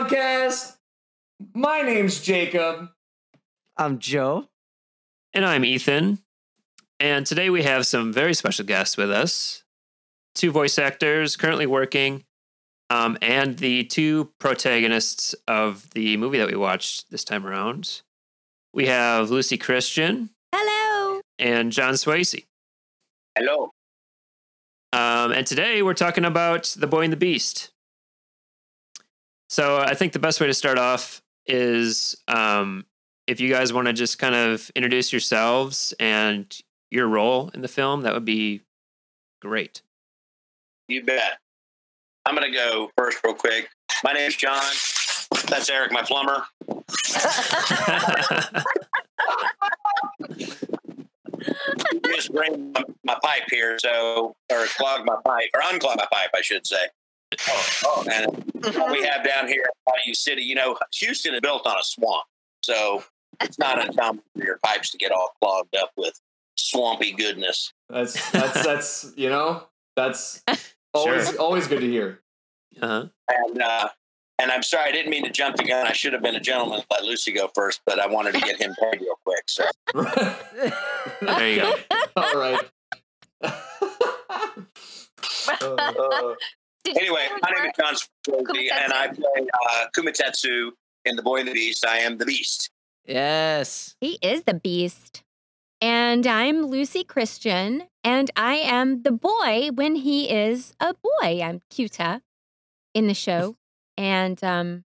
podcast. My name's Jacob. I'm Joe. And I'm Ethan. And today we have some very special guests with us two voice actors currently working, um, and the two protagonists of the movie that we watched this time around. We have Lucy Christian. Hello. And John Swayze. Hello. Um, and today we're talking about The Boy and the Beast. So I think the best way to start off is um, if you guys want to just kind of introduce yourselves and your role in the film, that would be great. You bet. I'm going to go first, real quick. My name's John. That's Eric, my plumber. just bring my, my, pipe here, so or clog my pipe or unclog my pipe, I should say. Oh, oh. And we have down here in Bayou City, you know, Houston is built on a swamp, so it's not uncommon for your pipes to get all clogged up with swampy goodness. That's that's that's you know that's always sure. always good to hear. Uh-huh. And uh, and I'm sorry, I didn't mean to jump the gun. I should have been a gentleman, let Lucy go first, but I wanted to get him paid real quick. So there you go. All right. uh, anyway, my name is John Swayze, and I play uh, Kumatetsu in The Boy and the Beast. I am the Beast. Yes. He is the Beast. And I'm Lucy Christian, and I am the boy when he is a boy. I'm Kyuta in the show. And um,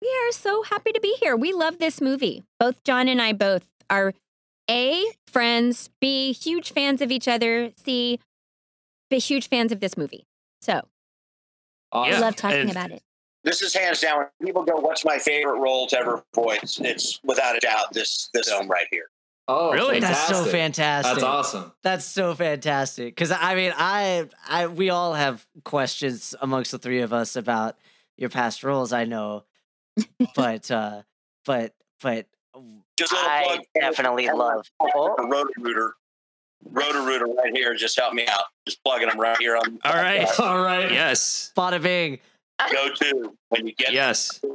we are so happy to be here. We love this movie. Both John and I both are A, friends, B, huge fans of each other, C, be huge fans of this movie. So awesome. we love talking and about it. This is hands down. When people go, "What's my favorite role to ever voice?" It's without a doubt this this film right here. Oh, really? Fantastic. That's so fantastic. That's awesome. That's so fantastic. Because I mean, I, I, we all have questions amongst the three of us about your past roles. I know, but, uh but, but, just I definitely love oh. Roto Rooter. Roto Rooter right here. Just help me out. Just plugging them right here on. All right. All right. Yes. Bada bing. Go to when you get. Yes.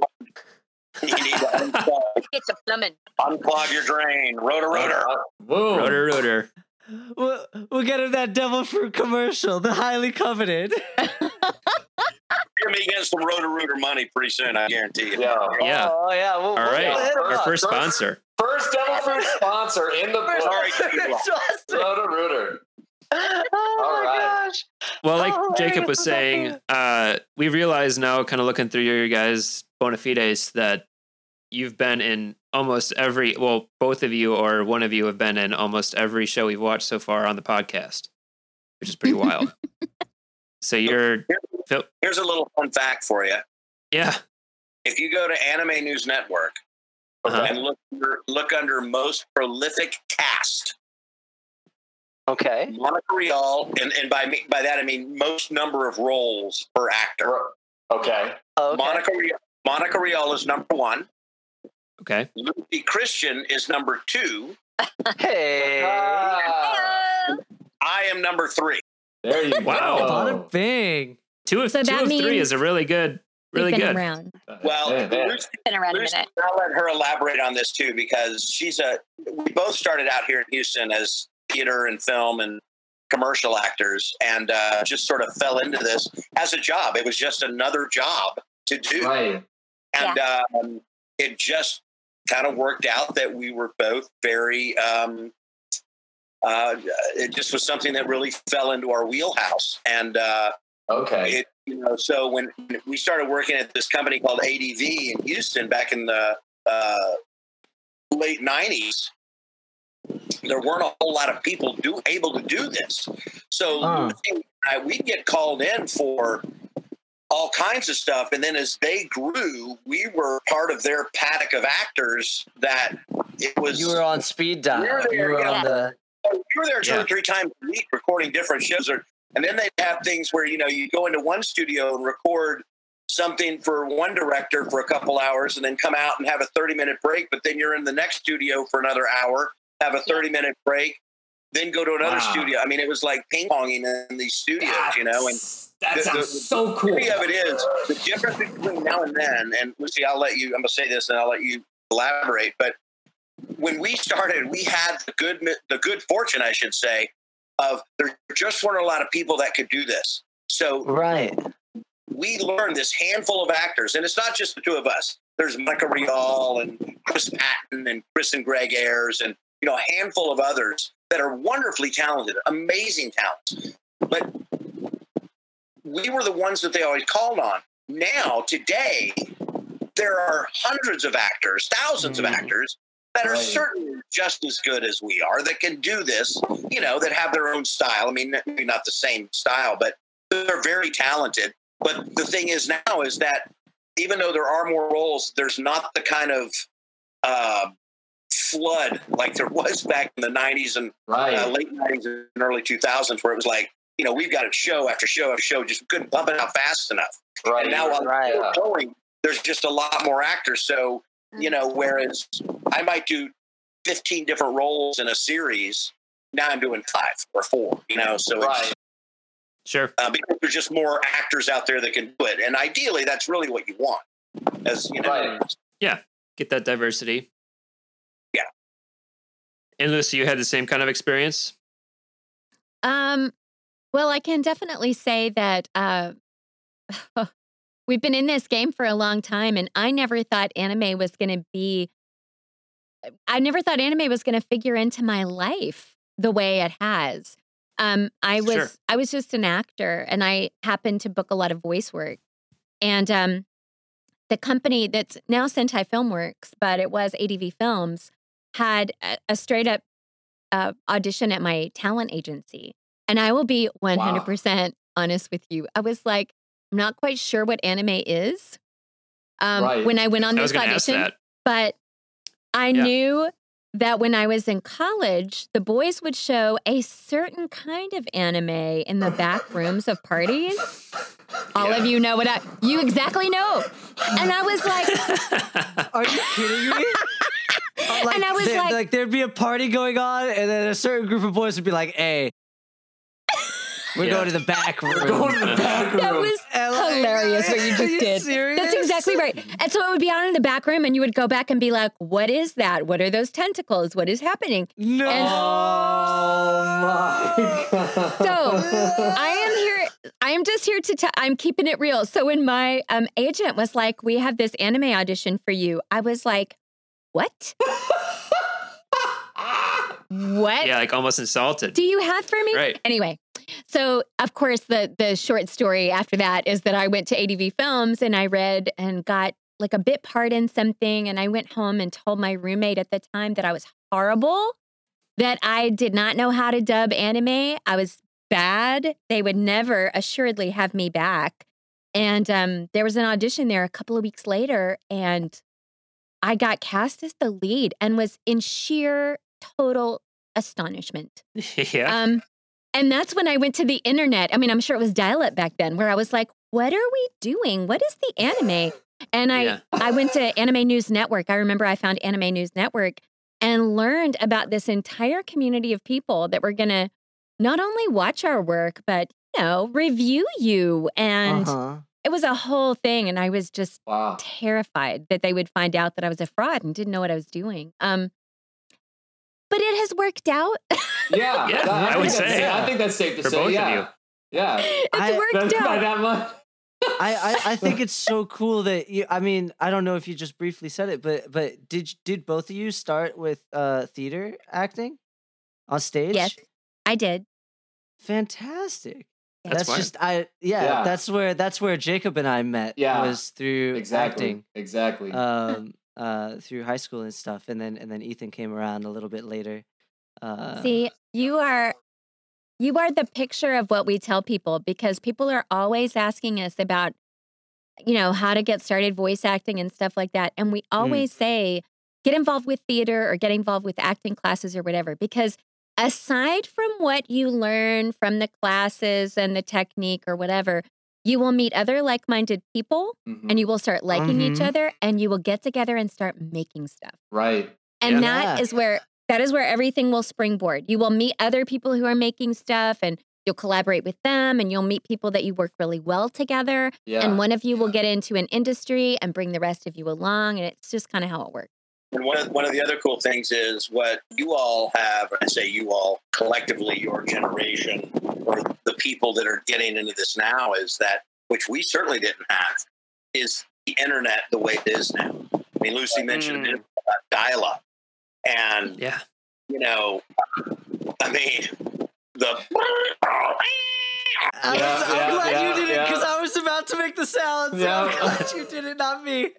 You need to unplug. Get the plumbing. Unplug your drain. Roto-Rooter. Whoa. Roto-Rooter. We'll, we'll get him that devil fruit commercial, the highly coveted. You're me getting some Roto-Rooter money pretty soon, I guarantee you. Yeah. Yeah. Oh, yeah. We'll, All right. Our first sponsor. First devil fruit sponsor in the book. Roto-Rooter. Oh All my right. gosh. Well, like Oh, Jacob was saying, uh, we realize now, kind of looking through your guys' bona fides, that you've been in almost every, well, both of you or one of you have been in almost every show we've watched so far on the podcast, which is pretty wild. so you're, Here's a little fun fact for you. yeah. If you go to Anime News Network Uh-huh. and look under, look under most prolific cast, Okay. Monica Rial, and, and by me, by that I mean most number of roles per actor. Okay. Okay. Monica Rial, Monica Rial is number one. Okay. Lucy Christian is number two. Hey. Ah, I am number three. there you Wow. go. Bada bing. Two of, So two that of three is a really good, really We've been good. around. Well, Yeah, yeah. Lucy, Been around a minute. I'll let her elaborate on this too because she's a. We both started out here in Houston as theater and film and commercial actors, and uh, just sort of fell into this as a job. It was just another job to do, Right. and um, it just kind of worked out that we were both very. Um, uh, it just was something that really fell into our wheelhouse, and uh, Okay. it, you know, so when we started working at this company called ADV in Houston back in the uh, late '90s, there weren't a whole lot of people do able to do this. So Huh. I, we'd get called in for all kinds of stuff, and then as they grew, we were part of their paddock of actors. That it was You were on speed dial. We were there, you were yeah. on the. we were there two Yeah. or three times a week recording different shows. Or, and then they'd have things where, you know, you go into one studio and record something for one director for a couple hours and then come out and have a 30 minute break. But then you're in the next studio for another hour, have a 30 minute break. then go to another Wow. studio. I mean, it was like ping ponging in these studios, you know. And that the- sounds the- so cool. beauty of it is the difference between now and then. And Lucy, I'll let you. I'm gonna say this, and I'll let you elaborate. But when we started, we had the good the good fortune, I should say, of there just weren't a lot of people that could do this. So Right. we learned this handful of actors, and it's not just the two of us. There's Micah Rial and Chris Patton and Chris and Greg Ayres and you know a handful of others that are wonderfully talented, amazing talents. But we were the ones that they always called on. Now, today, there are hundreds of actors, 1000s of Mhm. actors that are certainly just as good as we are that can do this, you know, that have their own style. I mean, maybe not the same style, but they're very talented. But the thing is now is that even though there are more roles, there's not the kind of uh, flood like there was back in the 90s and right. uh, late 90s and early 2000s where it was like, you know, we've got a show after show after show, just couldn't pump it out fast enough. Right. And now while right. going, there's just a lot more actors. So, you know, whereas I might do 15 different roles in a series, now I'm doing five or four, you know, so it's, right. Sure. uh, because there's just more actors out there that can do it. And ideally, that's really what you want. As you know, Right. Get that diversity. Yeah. And Lucy, you had the same kind of experience? Um, well, I can definitely say that uh, we've been in this game for a long time, and I never thought anime was going to be. I never thought anime was going to figure into my life the way it has. Um, I was Sure. I was just an actor, and I happened to book a lot of voice work, and um, the company that's now Sentai Filmworks, but it was ADV Films, had a, a straight up uh, audition at my talent agency. And I will be 100% honest with you. I was like, I'm not quite sure what anime is um, Right. when I went on I was this ask audition, that. but I Yeah. knew that when I was in college, the boys would show a certain kind of anime in the back rooms of parties. All of you know what I, you exactly know. And I was like, Are you kidding me? Uh, And I was there- like- there'd be a party going on, and then a certain group of boys would be like, "Hey, we're Yeah. going to the back room." We're going to the back room. that was And like, hilarious what you are just did. serious? That's exactly right. And so it would be out in the back room, and you would go back and be like, "What is that? What are those tentacles? What is happening?" No. Oh my god. So I am here. I am just here to. tell I'm keeping it real. So when my um, agent was like, "We have this anime audition for you," I was like, "What? what yeah, like almost insulted. do you have for me?" Right. Anyway, so of course the the short story after that is that I went to ADV Films and I read and got like a bit part in something and I went home and told my roommate at the time that I was horrible, that I did not know how to dub anime. I was bad. They would never assuredly have me back. And um, there was an audition there a couple of weeks later and I got cast as the lead and was in sheer total astonishment. yeah. Um, and that's when I went to the internet. I mean, I'm sure it was dial up back then, where I was like, what are we doing? What is the anime? And I, Yeah. I went to Anime News Network. I remember I found Anime News Network and learned about this entire community of people that were going to not only watch our work, but, you know, review you. And Uh-huh. it was a whole thing. And I was just wow. terrified that they would find out that I was a fraud and didn't know what I was doing. Um, but it has worked out. Yeah, Yeah, that- I think would that's say, sa- I think that's safe to for say. both of yeah. you. Yeah. it's I- worked That's by out. that much. I, I I think it's so cool that you. I mean, I don't know if you just briefly said it, but but did did both of you start with uh theater acting on stage? Yes, I did. fantastic. That's That's, just I yeah, Yeah. That's where that's where Jacob and I met. Yeah, was through Exactly. acting. Exactly. Um, uh, through high school and stuff, and then and then Ethan came around a little bit later. Uh, See, you are you are the picture of what we tell people because people are always asking us about you know how to get started voice acting and stuff like that and we always say get involved with theater or get involved with acting classes or whatever because aside from what you learn from the classes and the technique or whatever you will meet other like-minded people Mhm. and you will start liking each Mhm. other and you will get together and start making stuff right. and Yeah. that Yeah. is where that is where everything will springboard. You will meet other people who are making stuff and you'll collaborate with them and you'll meet people that you work really well together. Yeah. And one of you will get into an industry and bring the rest of you along. And it's just kind of how it works. And one of, one of the other cool things is what you all have, I say you all collectively, your generation, or the people that are getting into this now, is that, which we certainly didn't have, is the internet the way it is now. I mean, Lucy mentioned Mm. it about dial up. And, Yeah. you know, I mean, the. I Yeah, was, I'm yeah, glad yeah, you did it yeah. because I was about to make the sound. So I'm Yeah. glad you did it, not me.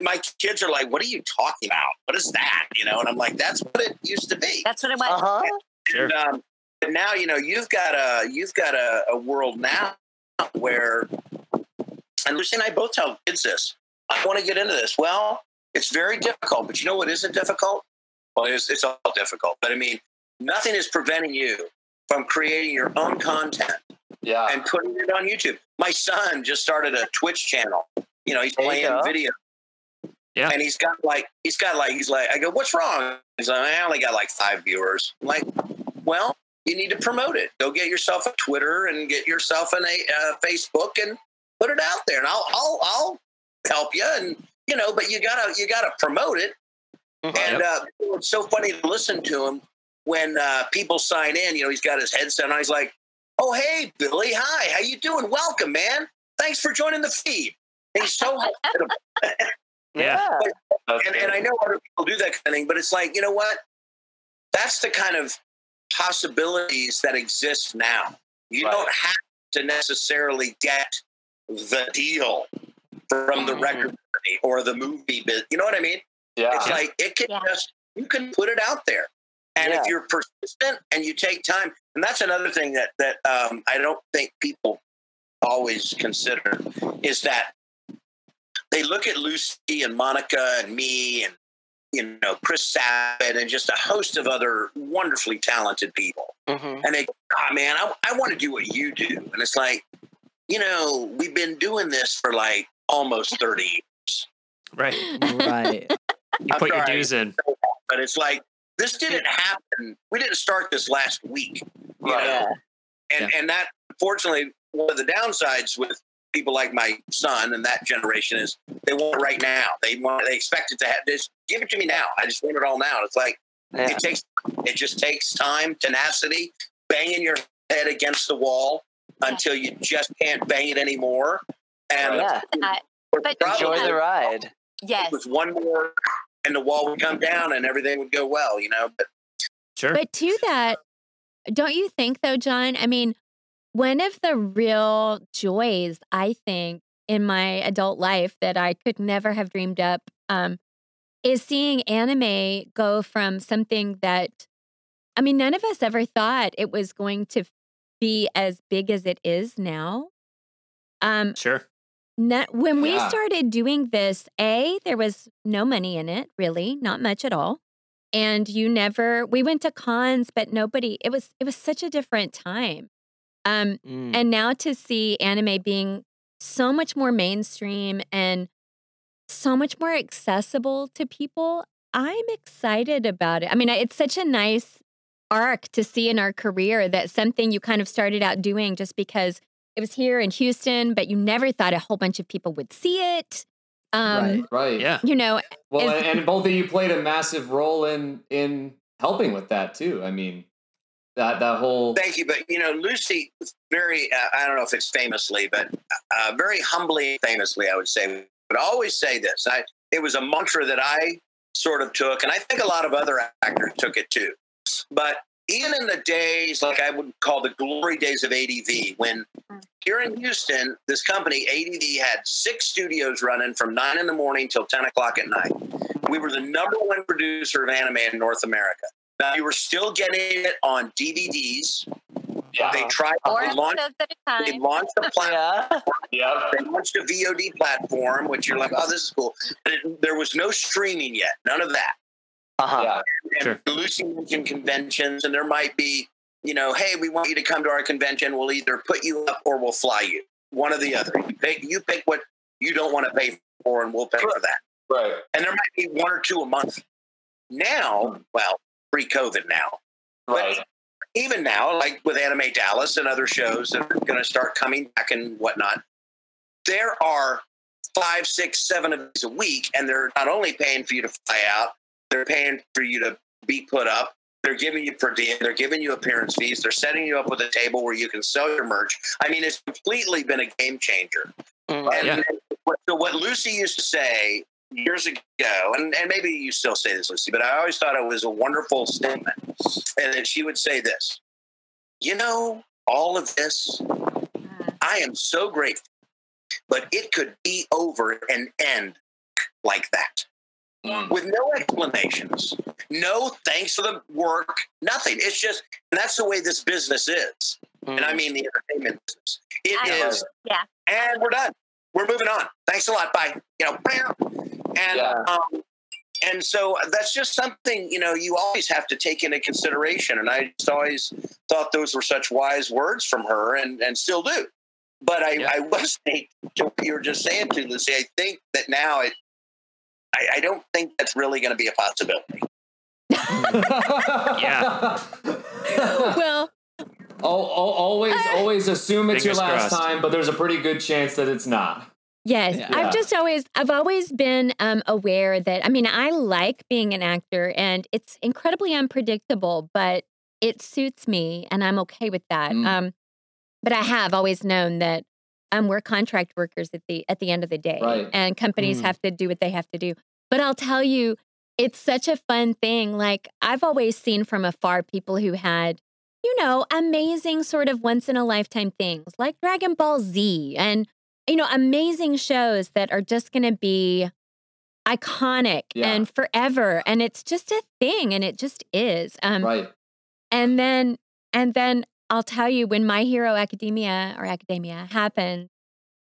My kids are like, what are you talking about? What is that? You know, and I'm like, that's what it used to be. That's what it was. Uh huh. Sure. Um, but now you know you've got a you've got a, a world now where, and Lucy and I both tell kids this. I want to get into this. Well, it's very difficult, but you know what isn't difficult? Well, it's, it's all difficult, but I mean, nothing is preventing you from creating your own content Yeah. and putting it on YouTube. My son just started a Twitch channel. You know, he's playing video. Yeah. And he's got like he's got like he's like I go, what's wrong? He's like, I only got like five viewers. I'm like, well, you need to promote it. Go get yourself a Twitter and get yourself an a uh, Facebook and put it out there, and I'll I'll I'll help you. And you know, but you gotta you gotta promote it. And uh, it's so funny to listen to him when uh, people sign in. You know, he's got his headset on. He's like, "Oh, hey, Billy, hi, how you doing? Welcome, man. Thanks for joining the feed." And he's so hospitable. Yeah. That's and, and I know other people do that kind of thing, but it's like, you know what? That's the kind of possibilities that exist now. You Right. don't have to necessarily get the deal from the Mhm. record company or the movie bit. You know what I mean? Yeah. It's like it can Yeah. just you can put it out there, and Yeah. if you're persistent and you take time, and that's another thing that that um, I don't think people always consider is that they look at Lucy and Monica and me and you know Chris Sabat and just a host of other wonderfully talented people, hmm and they, oh man, I, I want to do what you do, and it's like, you know, we've been doing this for like almost thirty years. Right. Right. You I'm put your dues in. but it's like this didn't happen. We didn't start this last week, you Right. know? Yeah. and and that fortunately one of the downsides with people like my son and that generation is they want it right now. They want they expect it to have this. Give it to me now. I just want it all now. It's like Yeah. it takes it just takes time, tenacity, banging your head against the wall until you just can't bang it anymore. And Yeah. Uh, but Enjoy the ride. yes. with one more, and the wall would come down, and everything would go well. You know, but Sure. But to that, don't you think though, John? I mean, one of the real joys I think in my adult life that I could never have dreamed up um, is seeing anime go from something that, I mean, none of us ever thought it was going to be as big as it is now. Um, Sure. Not, when we Yeah. started doing this, A, there was no money in it, really, not much at all. And you never we went to cons, but nobody it was it was such a different time. Um Mm. and now to see anime being so much more mainstream and so much more accessible to people, I'm excited about it. I mean, it's such a nice arc to see in our career that something you kind of started out doing just because it was here in Houston, but you never thought a whole bunch of people would see it. Um, right. right. Yeah. You know, Well, is- and, and both of you played a massive role in in helping with that too. I mean, that that whole Thank you, but you know, Lucy, very, uh, I don't know if it's famously, but uh, very humbly, famously, I would say, would always say this. I, it was a mantra that I sort of took, and I think a lot of other actors took it too. But even in the days, like I would call the glory days of ADV, when mm. here in Houston, this company, ADV, had six studios running from nine in the morning till 10 o'clock at night. We were the number one producer of anime in North America. Now, you were still getting it on DVDs. yeah, They tried, Four they launched, episodes at a they launched a platform. Yeah. yeah, They launched a VOD platform, which you're like, oh, this is cool. But it, there was no streaming yet, none of that. Uh huh. yeah, And Sure. Lucy mentioned conventions, and there might be, you know, hey, we want you to come to our convention. We'll either put you up or we'll fly you. One or the other. You pick, you pick what you don't want to pay for, and we'll pay for that. right. And there might be one or two a month. Now, well, pre-COVID now. Right. even now, like with Anime Dallas and other shows that are going to start coming back and whatnot, there are five, six, seven of these a week, and they're not only paying for you to fly out, they're paying for you to be put up. They're giving you per diem. They're giving you appearance fees. They're setting you up with a table where you can sell your merch. I mean, it's completely been a game changer. Mm. And Yeah. what, so what Lucy used to say years ago, and, and maybe you still say this, Lucy, but I always thought it was a wonderful statement. And then she would say this, you know, all of this, I am so grateful, but it could be over and end like that. With no explanations, no thanks for the work, nothing. It's just, and that's the way this business is. And I mean the entertainment business. It I- is yeah. and we're done. We're moving on. Thanks a lot. Bye. You know, bam. and Yeah. um, and so that's just something you know you always have to take into consideration. And I just always thought those were such wise words from her, and and still do. But I, Yeah. I was saying to what you were just saying to Lucy. I think that now it. I, I don't think that's really going to be a possibility. Yeah. well, Al- al- always, always assume it's your last crossed. time, but there's a pretty good chance that it's not. Yes, Yeah. I've just always I've always been um, aware that I mean I like being an actor and it's incredibly unpredictable, but it suits me and I'm okay with that. Mm. Um, but I have always known that um, we're contract workers at the at the end of the day, Right. and companies Mm. have to do what they have to do. But I'll tell you, it's such a fun thing. Like I've always seen from afar people who had you know, amazing sort of once in a lifetime things like Dragon Ball Z and, you know, amazing shows that are just going to be iconic Yeah. and forever. And it's just a thing and it just is. Um, Right. And then, and then I'll tell you when My Hero Academia or Academia happened,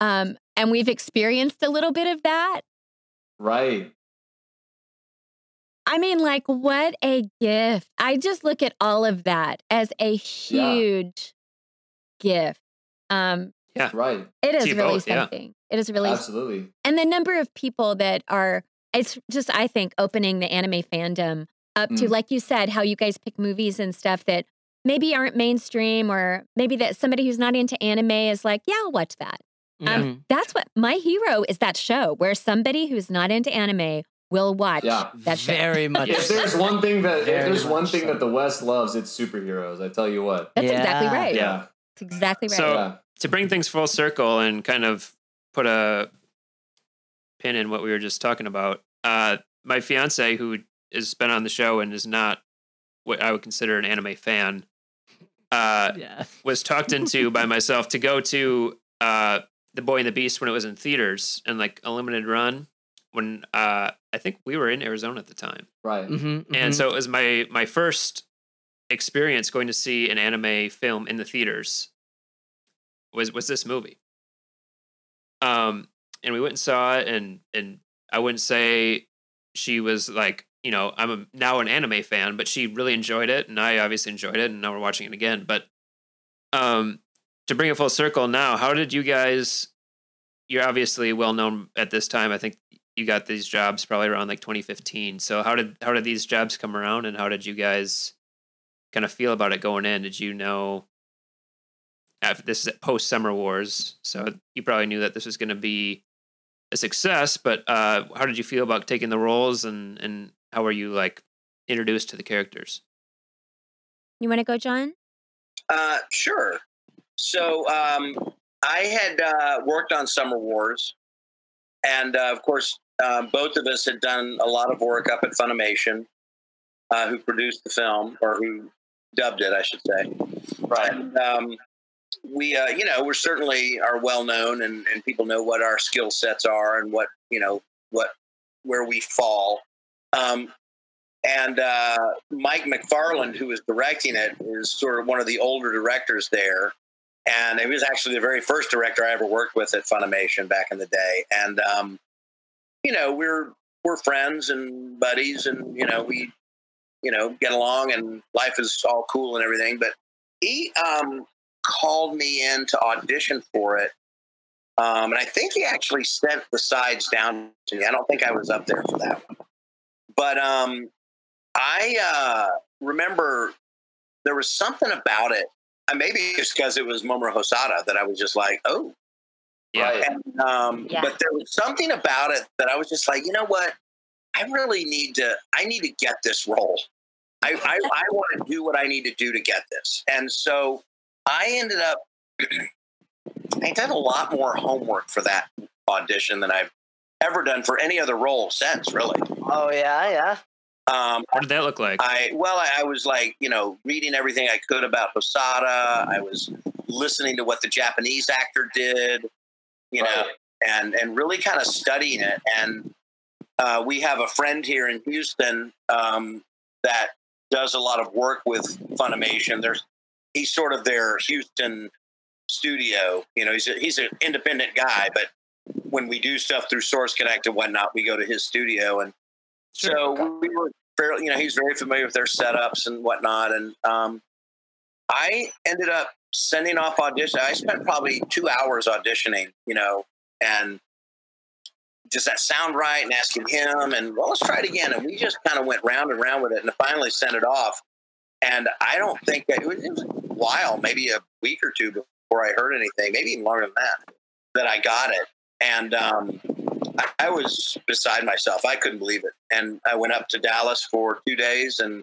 um, and we've experienced a little bit of that. Right. I mean, like, what a gift. I just look at all of that as a huge gift. Um, Right. it is really both, yeah. something. It is really, Absolutely. and the number of people that are, it's just, I think, opening the anime fandom up to, Mm. like you said, how you guys pick movies and stuff that maybe aren't mainstream, or maybe that somebody who's not into anime is like, yeah, I'll watch that. Um, that's what my hero is that show where somebody who's not into anime will watch Yeah. that show. Very much. If there's one thing that if there's one thing so. that the West loves, it's superheroes. I tell you what. That's exactly right. Yeah. That's exactly right. So- yeah. to bring things full circle and kind of put a pin in what we were just talking about, uh, my fiance, who has been on the show and is not what I would consider an anime fan, uh, yeah. was talked into by myself to go to uh, The Boy and the Beast when it was in theaters and like a limited run. When uh, I think we were in Arizona at the time, Right. Mm-hmm, and so it was my my first experience going to see an anime film in the theaters was was this movie um and we went and saw it and and i wouldn't say she was like you know i'm a, now an anime fan but she really enjoyed it and i obviously enjoyed it and now we're watching it again. But um to bring it full circle now how did you guys you're obviously well known at this time i think you got these jobs probably around like 2015 so how did how did these jobs come around and how did you guys kind of feel about it going in? Did you know this is post summer wars so you probably knew that this was going to be a success but uh how did you feel about taking the roles and and how were you like introduced to the characters You want to go, John? Uh, sure. So um, I had uh, worked on Summer Wars, and uh, of course, um, both of us had done a lot of work up at Funimation, uh, who produced the film or who dubbed it, I should say. Right. And, um, we, uh, you know, we're certainly are well known, and, and people know what our skill sets are and what you know what where we fall. Um, and uh, Mike McFarland, who was directing it, is sort of one of the older directors there. And he was actually the very first director I ever worked with at Funimation back in the day. And um, you know, we're we're friends and buddies, and you know, we you know get along, and life is all cool and everything. But he um, called me in to audition for it. Um, and I think he actually sent the sides down to me. I don't think I was up there for that one. But um, I uh, remember there was something about it. Maybe it's because it was Mamoru Hosoda that I was just like, oh. Yeah. And, um, Yeah. But there was something about it that I was just like, you know what? I really need to. I need to get this role. I I, I want to do what I need to do to get this. And so I ended up. I did a lot more homework for that audition than I've ever done for any other role since. Really. Oh yeah, yeah. Um, What did that look like? I well, I, I was like, you know, reading everything I could about Hosoda. I was listening to what the Japanese actor did, you know, and and really kind of studying it. And uh, we have a friend here in Houston um, that does a lot of work with Funimation. There's he's sort of their Houston studio. You know, he's a, he's an independent guy, but when we do stuff through Source Connect and whatnot, we go to his studio and so we were fairly, you know, he's very familiar with their setups and whatnot. And um, I ended up sending off audition. I spent probably two hours auditioning, you know, and does that sound right? And asking him, and well, let's try it again. And we just kind of went round and round with it, and finally sent it off. And I don't think that it was, it was a while, maybe a week or two before I heard anything, maybe even longer than that, that I got it. And um, I, was beside myself. I couldn't believe it. And I went up to Dallas for two days and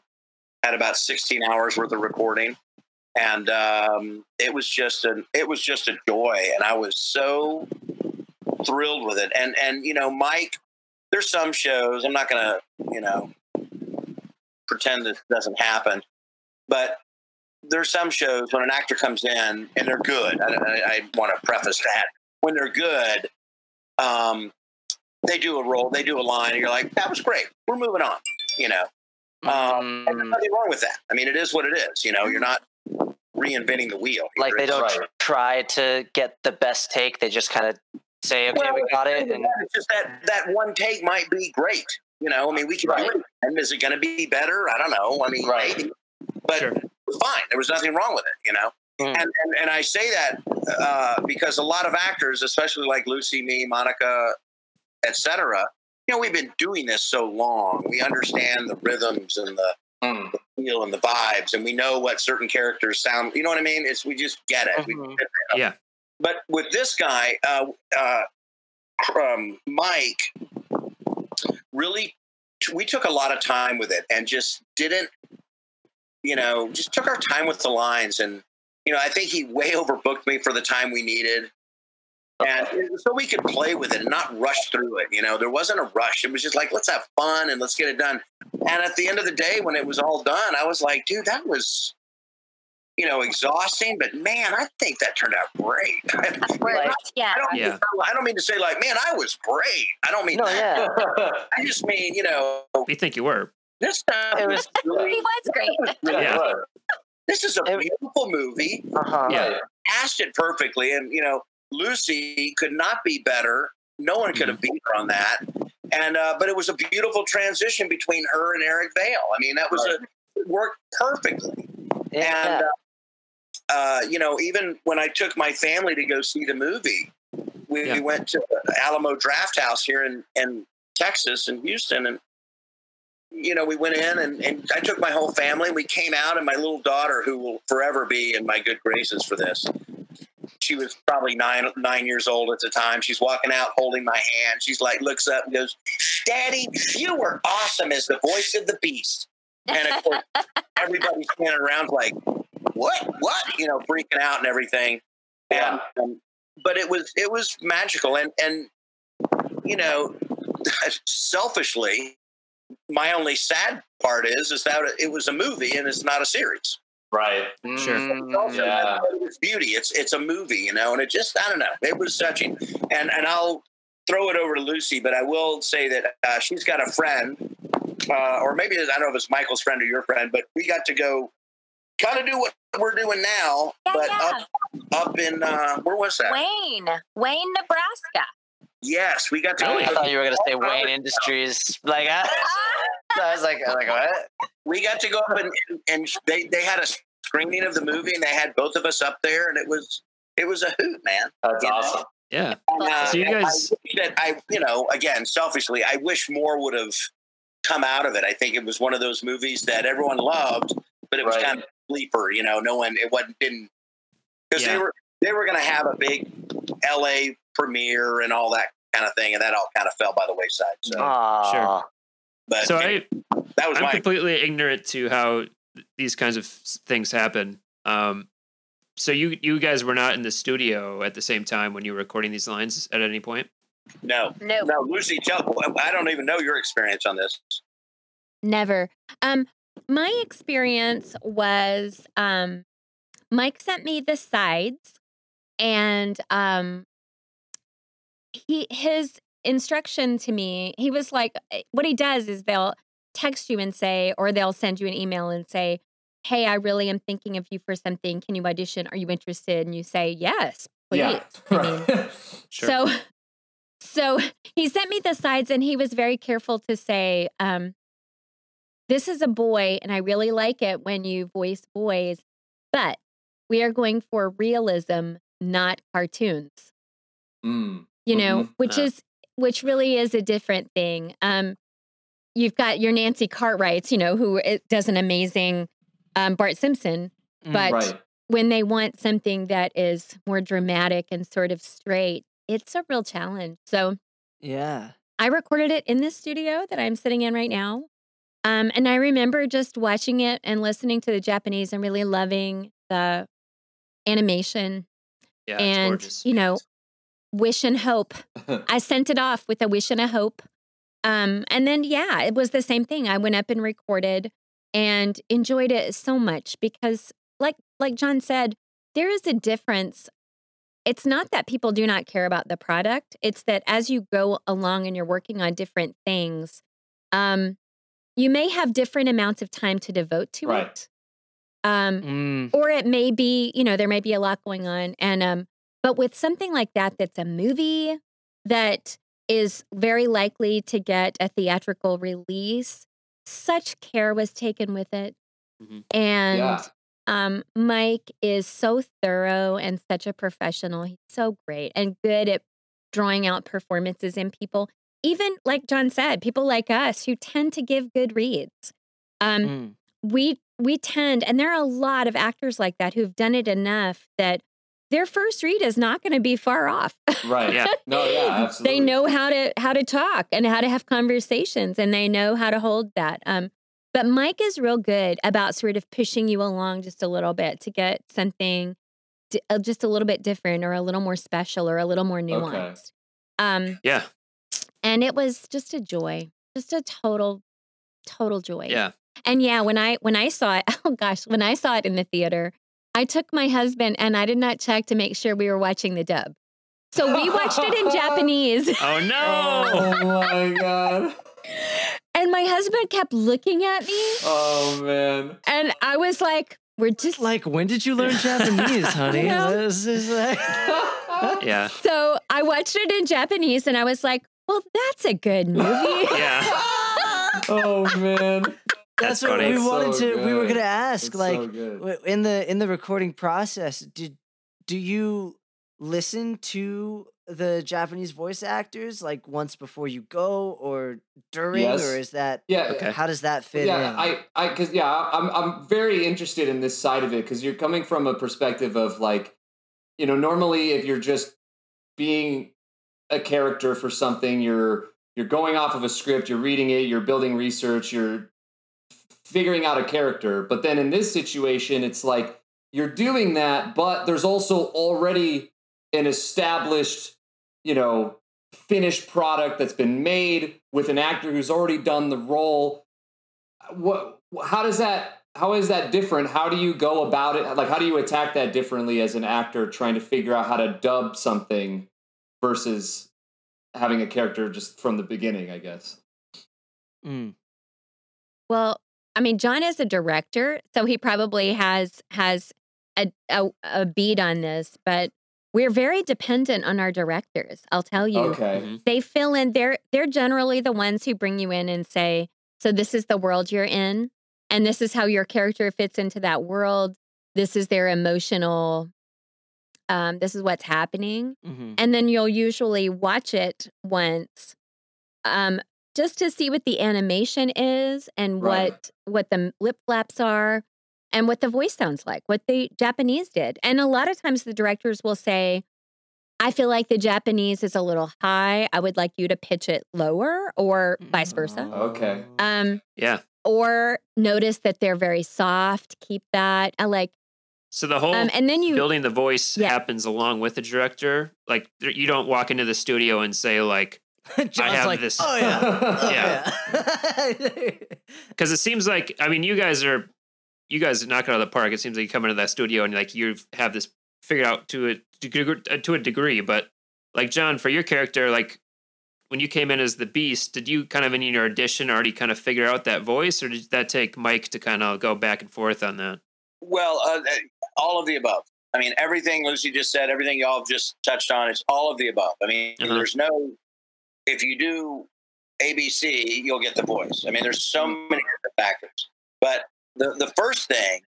had about 16 hours worth of recording. And um, it was just an it was just a joy, and I was so thrilled with it. And and you know, Mike, there's some shows. I'm not gonna you know pretend this doesn't happen, but there's some shows when an actor comes in and they're good. I, I, I want to preface that when they're good, um, they do a role, they do a line, and you're like, that was great. We're moving on. You know, um, Mm, nothing wrong with that. I mean, it is what it is. You know, you're not reinventing the wheel. like they don't Right. try to get the best take. They just kind of say, "Okay, Well, we got it." And It's just that that one take might be great. You know, I mean, we can Right. do it. And is it going to be better? I don't know. I mean, Right. maybe. But Sure. fine. There was nothing wrong with it. You know, Mm. and, and and I say that uh, because a lot of actors, especially like Lucy, me, Monica, etc. You know, we've been doing this so long. We understand the rhythms and the Mm. feel and the vibes, and we know what certain characters sound. You know what I mean? It's we just get it. Mhm. Yeah. but with this guy, uh, uh, um, Mike, really, we took a lot of time with it and just didn't, you know, just took our time with the lines. And, you know, I think he way overbooked me for the time we needed. And so we could play with it and not rush through it. You know, there wasn't a rush. It was just like, let's have fun and let's get it done. And at the end of the day, when it was all done, I was like, dude, that was, you know, exhausting. But man, I think that turned out great. Right. Yeah. I don't, mean Yeah. to, I don't mean to say like, man, I was great. I don't mean no, that. yeah, I just mean, you know, We think you were. this stuff It was was- really, He was great. Yeah. this is a beautiful movie. uh huh. Yeah. Cast it perfectly, and you know, Lucy could not be better. No one could have beat her on that. And uh, but it was a beautiful transition between her and Eric Vale. I mean, that was a it worked perfectly. yeah. And uh, uh, you know, even when I took my family to go see the movie, we, Yeah. we went to Alamo Drafthouse here in, in Texas in Houston, and you know, we went in and, and I took my whole family. and We came out, and my little daughter, who will forever be in my good graces for this, she was probably nine nine years old at the time. She's walking out holding my hand. She's like, looks up and goes, "Daddy, you were awesome as the voice of the beast." And of course, everybody's standing around like, "What? What?" You know, freaking out and everything. And um, but it was it was magical, and and you know, selfishly, my only sad part is is that it was a movie and it's not a series. Right. Sure. Mm, Also, Yeah. that's part of its beauty. It's it's a movie, you know, and it just I don't know. It was touching, and and I'll throw it over to Lucy, but I will say that uh, she's got a friend, uh, or maybe I don't know if it's Michael's friend or your friend, but we got to go kind of do what we're doing now, Yeah, but yeah. up up in uh, where was that? Wayne, Wayne, Nebraska. Yes, we got to. Really? I thought you were gonna say Wayne Industries. Like, I, I was like, I was like, what? we got to go up and, and they, they had a screening of the movie and they had both of us up there and it was it was a hoot man That's You know? awesome. Yeah. And, uh, So you guys- I that I you know again selfishly I wish more would have come out of it. I think it was one of those movies that everyone loved, but it was Right. kind of sleeper. You know, no one it wasn't didn't because Yeah. they were they were going to have a big L.A. premiere and all that kind of thing, and that all kind of fell by the wayside. So, Aw. Sure. But So I, that was I'm my completely ignorant to how these kinds of things happen. Um, so you you guys were not in the studio at the same time when you were recording these lines at any point. no, No. no, Lucy. Tell I don't even know your experience on this. Never. Um, my experience was um, Mike sent me the sides, and um, he his instruction to me. He was like, eh, what he does is they'll text you and say, or they'll send you an email and say, "Hey, I really am thinking of you for something. Can you audition? Are you interested?" And you say, "Yes, please." Yeah. I mean, Sure. so, so he sent me the sides, and he was very careful to say, um, "This is a boy, and I really like it when you voice boys, but we are going for realism, not cartoons." Mm. You know, Mhm. which Uh. is which really is a different thing. Um, you've got your Nancy Cartwrights, you know, who does an amazing um, Bart Simpson, Mm. but Right. when they want something that is more dramatic and sort of straight, it's a real challenge. So Yeah. I recorded it in this studio that I'm sitting in right now. Um, and I remember just watching it and listening to the Japanese and really loving the animation yeah, and, you know, wish and hope. I sent it off with a wish and a hope. Um, and then, yeah, it was the same thing. I went up and recorded and enjoyed it so much because, like, like John said, there is a difference. It's not that people do not care about the product. It's that as you go along and you're working on different things, um, you may have different amounts of time to devote to Right. it. Um, Mm. or it may be you know there may be a lot going on and um but with something like that that's a movie that is very likely to get a theatrical release such care was taken with it Mhm. and Yeah. um mike is so thorough and such a professional he's so great and good at drawing out performances in people even like john said people like us who tend to give good reads um Mm. we we tend and there are a lot of actors like that who've done it enough that their first read is not going to be far off Right. Yeah. No, yeah, absolutely. they know how to how to talk and how to have conversations and they know how to hold that um but mike is real good about sort of pushing you along just a little bit to get something di- uh, just a little bit different or a little more special or a little more nuanced um yeah, and it was just a joy just a total total joy yeah. and yeah, when I when I saw it, oh gosh, when I saw it in the theater, I took my husband and I did not check to make sure we were watching the dub. So we watched it in Japanese. Oh no! Oh my god. And my husband kept looking at me Oh man. and I was like, we're just Like, when did you learn Japanese, honey? know. This is like, yeah, so I watched it in Japanese and I was like, well, that's a good movie. yeah. Oh man. That's That's what funny. we wanted so to. We were gonna ask, It's like, so in the in the recording process, did do you listen to the Japanese voice actors like once before you go or during, Yes. or is that Yeah. Okay. how does that fit yeah, in? I, I, cause yeah, I'm, I'm very interested in this side of it because you're coming from a perspective of like, you know, normally if you're just being a character for something, you're you're going off of a script, you're reading it, you're building research, you're figuring out a character. But then in this situation, it's like you're doing that, but there's also already an established, you know, finished product that's been made with an actor who's already done the role what how does that how is that different how do you go about it like how do you attack that differently as an actor trying to figure out how to dub something versus having a character just from the beginning i guess Mm. Well, I mean, John is a director, so he probably has has a, a a beat on this, but we're very dependent on our directors. I'll tell you. okay Mhm. They fill in they're they're generally the ones who bring you in and say, "So this is the world you're in, and this is how your character fits into that world. This is their emotional um this is what's happening." hmm and then you'll usually watch it once um just to see what the animation is and Right. what what the lip flaps are and what the voice sounds like, what the Japanese did. And a lot of times the directors will say, I feel like the Japanese is a little high. I would like you to pitch it lower or vice versa. Okay. Um, Yeah. or notice that they're very soft. Keep that. I like, So the whole um, and then you, building the voice Yeah. happens along with the director. Like you don't walk into the studio and say like, John's have like, this- Oh yeah. Oh, Yeah. yeah. because it seems like I mean you guys are you guys knock it out of the park. It seems like you come into that studio and like you have this figured out to a to a degree. But like John, for your character, like when you came in as the Beast, did you kind of in your audition already kind of figure out that voice, or did that take Mike to kind of go back and forth on that? Well, uh, uh, all of the above. I mean, everything Lucy just said, everything y'all have just touched on, it's all of the above. I mean, Uh-huh. there's no, if you do ABC, you'll get the voice. I mean, there's so mm. many different factors. But the, the first thing,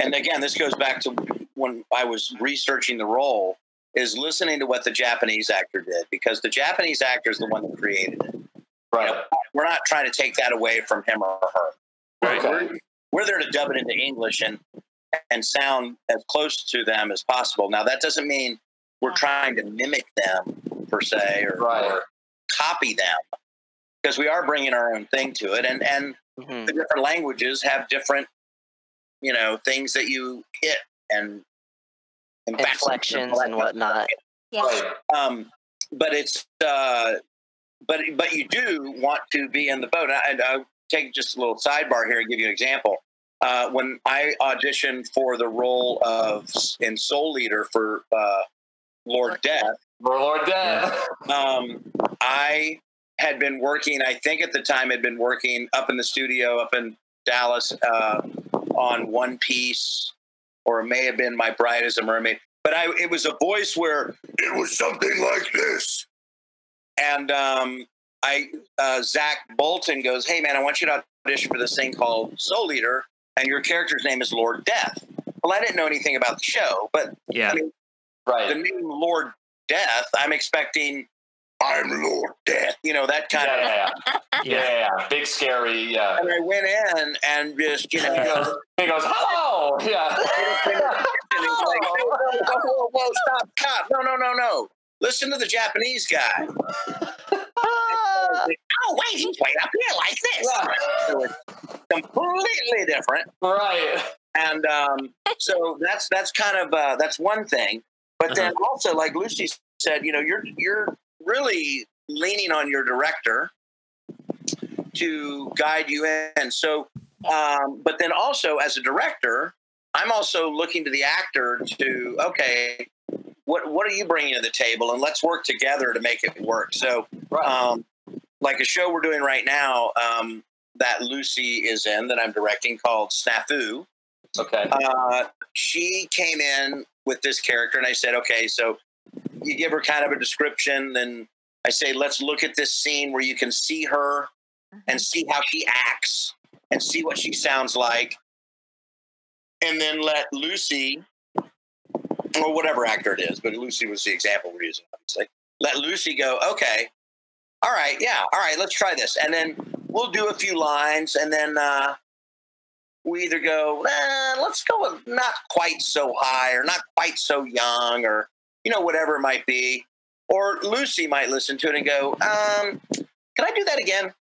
and again, this goes back to when I was researching the role, is listening to what the Japanese actor did because the Japanese actor is the one that created it. Right. We're not trying to take that away from him or her. Right. We're, we're there to dub it into English and and sound as close to them as possible. Now that doesn't mean we're trying to mimic them per se or, Right. or copy them because we are bringing our own thing to it and and Mhm. the different languages have different you know things that you hit and and Inflections and whatnot. Right. Um, but it's uh, but but you do want to be in the boat. And I, I'll take just a little sidebar here and give you an example. Uh, when I auditioned for the role of in Soul Eater for uh, Lord Death, Lord Death. um, I had been working. I think at the time had been working up in the studio up in Dallas uh, on One Piece, or it may have been My Bride is a Mermaid. But I, it was a voice where it was something like this, and um, I uh, Zach Bolton goes, "Hey man, I want you to audition for this thing called Soul Eater, and your character's name is Lord Death." Well, I didn't know anything about the show, but Yeah, the Right. name Lord Death, I'm expecting I'm Lord Death, you know, that Yeah, kind of. yeah, yeah. yeah. Yeah, yeah. Big scary. Yeah. And I went in and just, you know, go, He goes, hello. Yeah. and he's like, whoa, whoa, whoa, whoa, whoa, stop, stop. No, no, no, no. Listen to the Japanese guy. Oh, wait, he's way up here like this. It was completely different. right. and um, so that's that's kind of uh, that's one thing. But then also, like Lucy said, you know, you're you're really leaning on your director to guide you in. So, um, but then also as a director, I'm also looking to the actor to okay, what what are you bringing to the table, and let's work together to make it work. So, um, like a show we're doing right now um, that Lucy is in that I'm directing called Snafu okay. uh, she came in with this character, and I said, okay, so you give her kind of a description, then I say, let's look at this scene where you can see her and see how she acts and see what she sounds like, and then let Lucy, or whatever actor it is, but Lucy was the example we're using, obviously. Let Lucy go, okay, all right, yeah, all right, let's try this. And then we'll do a few lines, and then uh, we either go, eh, let's go not quite so high or not quite so young or, you know, whatever it might be. Or Lucy might listen to it and go, um, can I do that again?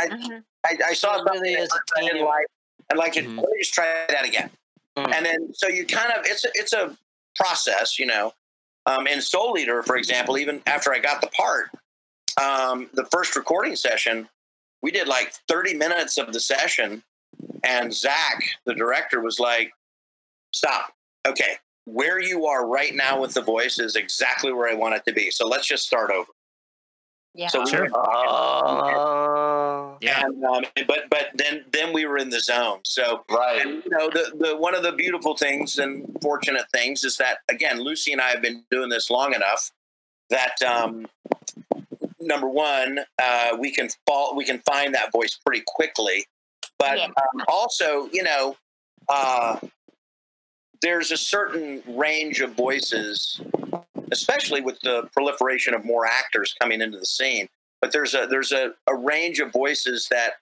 I, Mhm. I, I saw It something really is that a I didn't like. I'd like to Mhm. let me just try that again. Mm. And then, so you kind of, it's a, it's a process, you know. Um, in Soul Eater, for example, even after I got the part, um, the first recording session, we did like 30 minutes of the session. And Zach, the director, was like, stop. Okay. Where you are right now with the voice is exactly where I want it to be. So let's just start over. Yeah. So we Sure. went- Oh. Yeah. and, um, but but then then we were in the zone. So Right. and you know the the one of the beautiful things and fortunate things is that again Lucy and I have been doing this long enough that um, number one uh, we can fall we can find that voice pretty quickly, but Yeah. um, also you know uh, there's a certain range of voices, especially with the proliferation of more actors coming into the scene. but there's a there's a, a range of voices that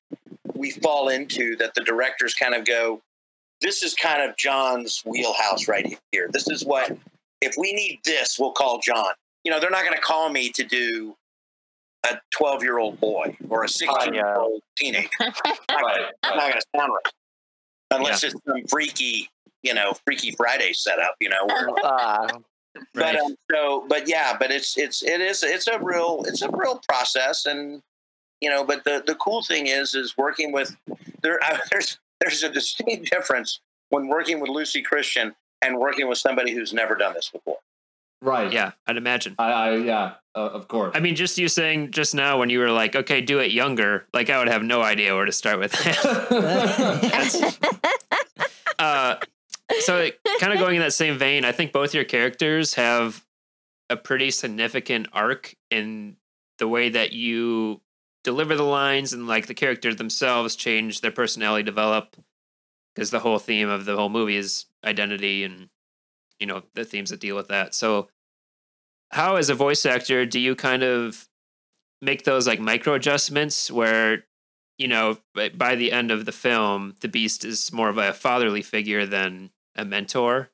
we fall into that the directors kind of go, this is kind of John's wheelhouse right here. This is what if we need this, we'll call John. You know, they're not going to call me to do a 12 year old boy or a uh, 16 year old teenager. right, Not going to sound right unless it's some freaky, you know, Freaky Friday setup. You know, Uh, but um, so but yeah but it's it's it is it's a real it's a real process and you know but the the cool thing is is working with there uh, there's there's a distinct difference when working with lucy christian and working with somebody who's never done this before Right. yeah, I'd imagine. I, I yeah, uh, of course. I mean, just you saying just now when you were like, okay, do it younger, like I would have no idea where to start with that. uh, so, kind of going in that same vein, I think both your characters have a pretty significant arc in the way that you deliver the lines and like the characters themselves change their personality, develop. Because the whole theme of the whole movie is identity and, you know, the themes that deal with that. So, how as a voice actor do you kind of make those like micro adjustments where you know by- by the end of the film the beast is more of a fatherly figure than a mentor.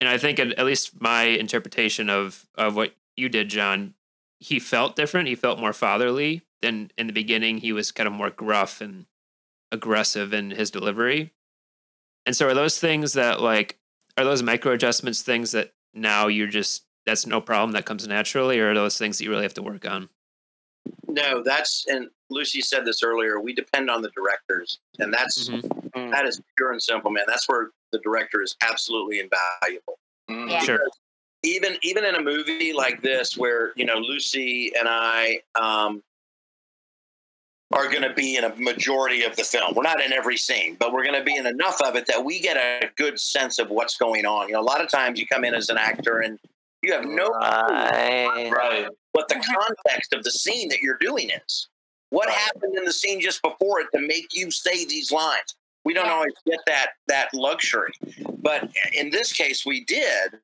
And i think at, at least my interpretation of of what you did john he felt different. He felt more fatherly than in the beginning. He was kind of more gruff and aggressive in his delivery. And so are those things that like are those micro adjustments things that now you're just that's no problem that comes naturally or are those things that you really have to work on? No that's and lucy said this earlier we depend on the directors and that's Mhm. that is pure and simple man. That's where the director is absolutely invaluable Mm. Yeah. Sure. even even in a movie like this where you know lucy and i um are going to be in a majority of the film we're not in every scene but we're going to be in enough of it that we get a good sense of what's going on you know a lot of times you come in as an actor and you have no clue right. right. what the context of the scene that you're doing is what happened in the scene just before it to make you say these lines we don't Yeah. always get that that luxury but in this case we did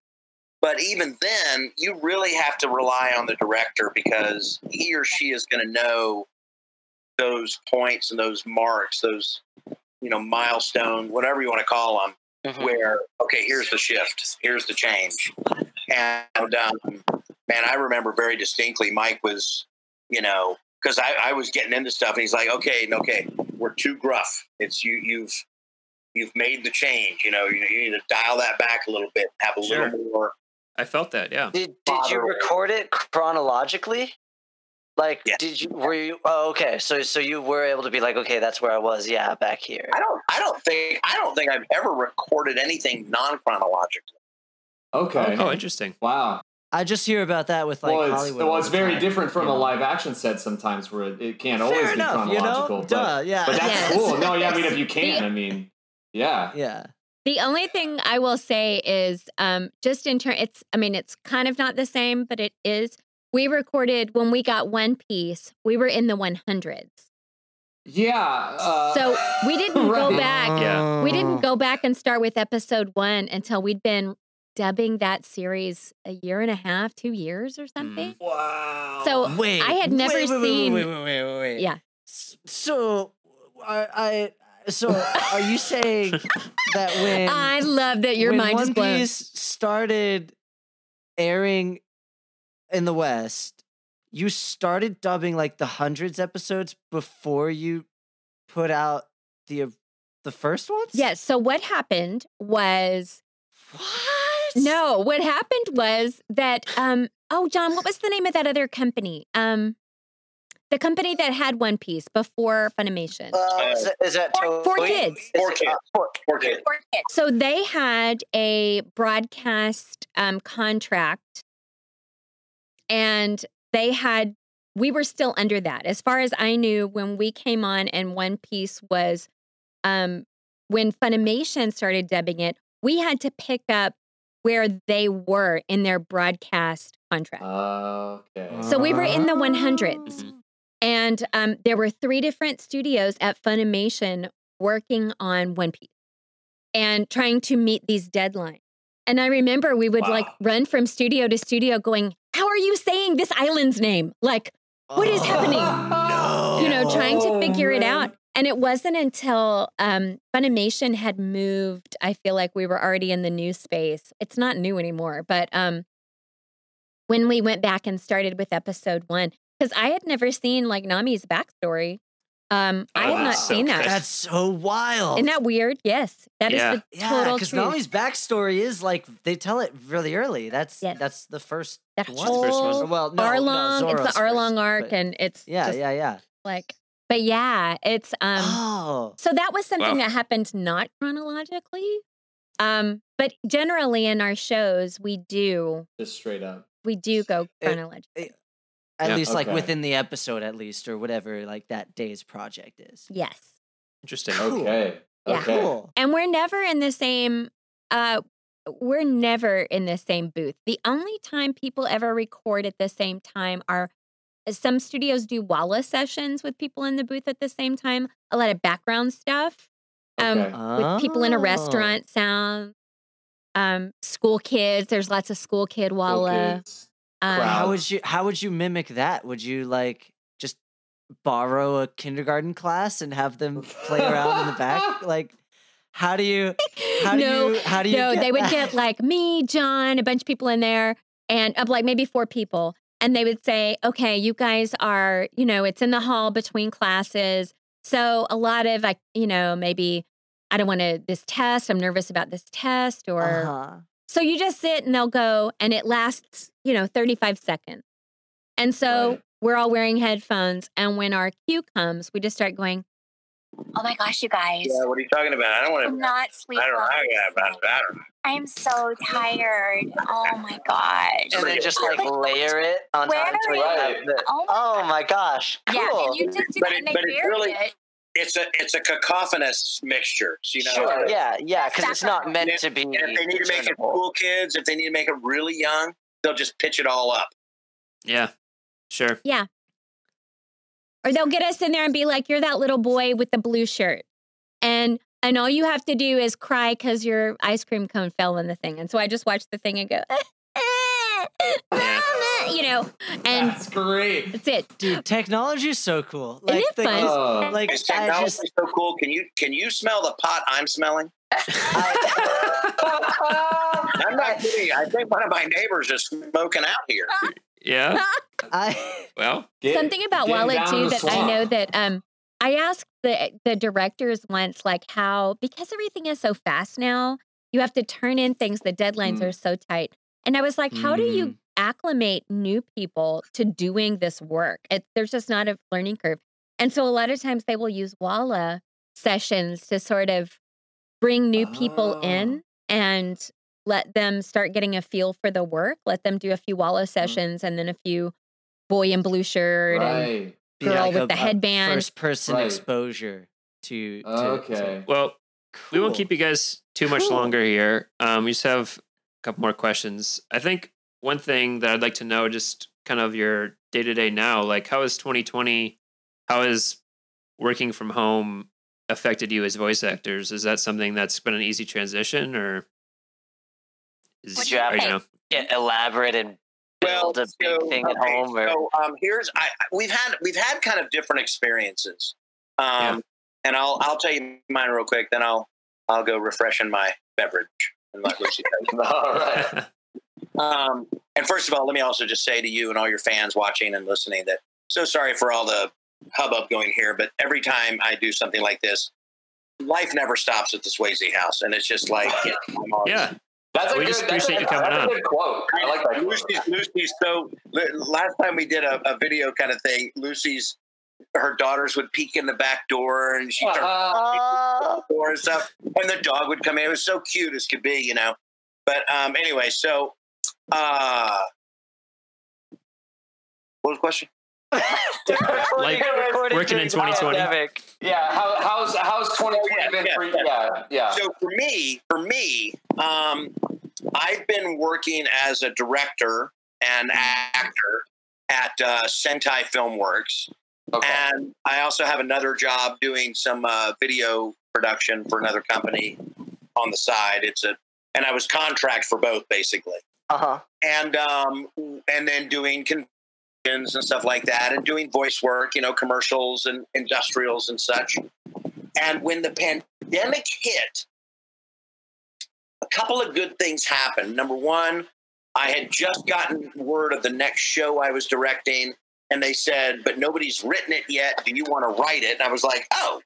but even then you really have to rely on the director because he or she is going to know those points and those marks those you know milestone whatever you want to call them Mhm. where okay here's the shift here's the change and um, man i remember very distinctly mike was you know because I, I was getting into stuff and he's like okay okay we're too gruff it's you you've you've made the change you know you, you need to dial that back a little bit have a Sure. little more i felt that yeah Did did you record it chronologically? Like, Yeah. did you were you? Oh, okay. So so you were able to be like, okay, that's where I was. Yeah, back here. i don't i don't think i don't think i've ever recorded anything non-chronologically oh, Okay. oh interesting Wow. I just hear about that with like well, it's, Hollywood. well, it's very time, different from you a live action set sometimes where it, it can't always Fair be enough, you chronological. know. but, Duh, yeah. but that's Yes. cool. No, yeah, I mean, if you can, Yeah. I mean, yeah. yeah. The only thing I will say is um, just in turn, it's, I mean, it's kind of not the same, but it is. We recorded when we got One Piece, we were in the 100s. Yeah. Uh, So we didn't go back. Yeah. We didn't go back and start with episode one until we'd been dubbing that series a year and a half, two years or something. Mm. Wow. So, wait, I had never wait, wait, wait, seen- Wait, wait, wait, wait, wait. Yeah. So, I, I so are you saying that when I love that your mind One. Piece started airing in the West, you started dubbing like the hundreds episodes before you put out the uh, the first ones? Yes. So what happened was What? No, what happened was that um oh John, what was the name of that other company? Um the company that had One Piece before Funimation. Uh, is, that, is that Four- four Toei? kids. Is Four it- kids. uh, four- kids. So they had a broadcast um, contract, and they had. We were still under that, as far as I knew, when we came on, and One Piece was, um, when Funimation started dubbing it, we had to pick up where they were in their broadcast contract. Okay. So we were in the 100s. Mhm. And um, there were three different studios at Funimation working on One Piece and trying to meet these deadlines. And I remember we would like run from studio to studio going, How are you saying this island's name? Like, what is happening? No. you know, trying to figure it Oh, man. out. And it wasn't until um, Funimation had moved, I feel like we were already in the new space. It's not new anymore, but um, when we went back and started with episode one, because I had never seen like Nami's backstory. Um, I Oh, had not so seen that. That's so wild. Isn't that weird? Yes, that is Yeah. the yeah, total because truth. Nami's backstory is like they tell it really early. That's Yes. that's the first that one. the first one. well, no, no, it's the Arlong first, arc, but- and it's yeah, just yeah, yeah. like, but yeah, it's um. oh, So that was something Wow. that happened not chronologically. Um, but generally in our shows, we do Just straight up. we do go It- chronologically. at Yeah. least like within the episode, at least or whatever, like that day's project is. yes. Interesting. Cool. Okay. Yeah. Okay. Cool. And we're never in the same uh we're never in the same booth. The only time people ever record at the same time are some studios do Walla sessions with people in the booth at the same time, a lot of background stuff. Um, Okay. with people in a Oh. restaurant sound um school kids there's lots of school kid Cool walla kids. um, How would you how would you mimic that? Would you like just borrow a kindergarten class and have them play around in the back? Like how do you how do no you how do you no get they would that? get like me john a bunch of people in there and of like maybe four people and they would say okay you guys are you know it's in the hall between classes so a lot of like you know maybe i don't want to this test i'm nervous about this test or Uh-huh. So you just sit and they'll go and it lasts, you know, 35 seconds. And so Right. we're all wearing headphones. And when our cue comes, we just start going, Oh my gosh, you guys. Yeah, what are you talking about? I don't want I'm to. not sleeping. I don't know. I, I, I don't know. I am so tired. Oh my gosh. And then just like layer it on top Where until you have the. Oh my Oh my gosh! Cool. Yeah, and you just do But that it- and they but it's really- it. It's a it's a cacophonous mixture. So, you know, Sure. Yeah. Yeah. Because it's not meant And to be. If they need to make it cool kids, if they need to make it really young, they'll just pitch it all up. Yeah. Sure. Or they'll get us in there and be like, you're that little boy with the blue shirt. And and all you have to do is cry because your ice cream cone fell in the thing. And so I just watch the thing and go, ah, you know, and That's great. that's it. Dude, technology is so cool. Isn't Like it the- fun? Oh. like Is technology just so cool? Can you can you smell the pot I'm smelling? I'm not kidding. I think one of my neighbors is smoking out here. Yeah. I Well, Get- Something about getting Wallet too the that I know that um I asked the the directors once like how because everything is so fast now, you have to turn in things, the deadlines Mm. are so tight. And I was like, how do you Mm. acclimate new people to doing this work? It, there's just not a learning curve. And so a lot of times they will use Walla sessions to sort of bring new people Oh. in and let them start getting a feel for the work, let them do a few Walla sessions and then a few boy in blue shirt and Right. be girl like with a- the headband. First person Right. exposure to, to Okay. well, we won't keep you guys too much Cool. longer here. Um, we just have a couple more questions. I think one thing that I'd like to know, just kind of your day to day now, like how is 2020, how is working from home affected you as voice actors? Is that something that's been an easy transition, or is What you have to- know, Yeah, elaborate and build a big thing at home. Or, So um, here's I I- we've had we've had kind of different experiences, um, Yeah. and I'll I'll tell you mine real quick. Then I'll I'll go refreshing my beverage and let Lucy. tell you. All right. Um, and first of all, let me also just say to you and all your fans watching and listening that so sorry for all the hubbub going here, but every time I do something like this, life never stops at the Swasey house, and it's just like I'm yeah, That's a We good, just that's appreciate a, you coming that's on. a good quote. I like that. Lucy's, Lucy's so. Last time we did a, a video kind of thing, Lucy's her daughters would peek in the back door and she turned Uh-huh. the door and stuff, and the dog would come in. It was so cute as could be, you know. But um, anyway, so uh, what was the question? Like, working in 2020. pandemic. Yeah. How, how's how's 2020 yeah, been yeah, for you? yeah. Yeah. Yeah. So for me, for me, um, I've been working as a director and actor at uh, Sentai Filmworks. Okay. And I also have another job doing some uh, video production for another company on the side. It's a, and I was contract for both basically, Uh huh. and um, and then doing and stuff like that, and doing voice work, you know, commercials and industrials and such. And when the pandemic hit, a couple of good things happened. Number one, I had just gotten word of the next show I was directing, and they said, "But nobody's written it yet. Do you want to write it?" And I was like, "Oh."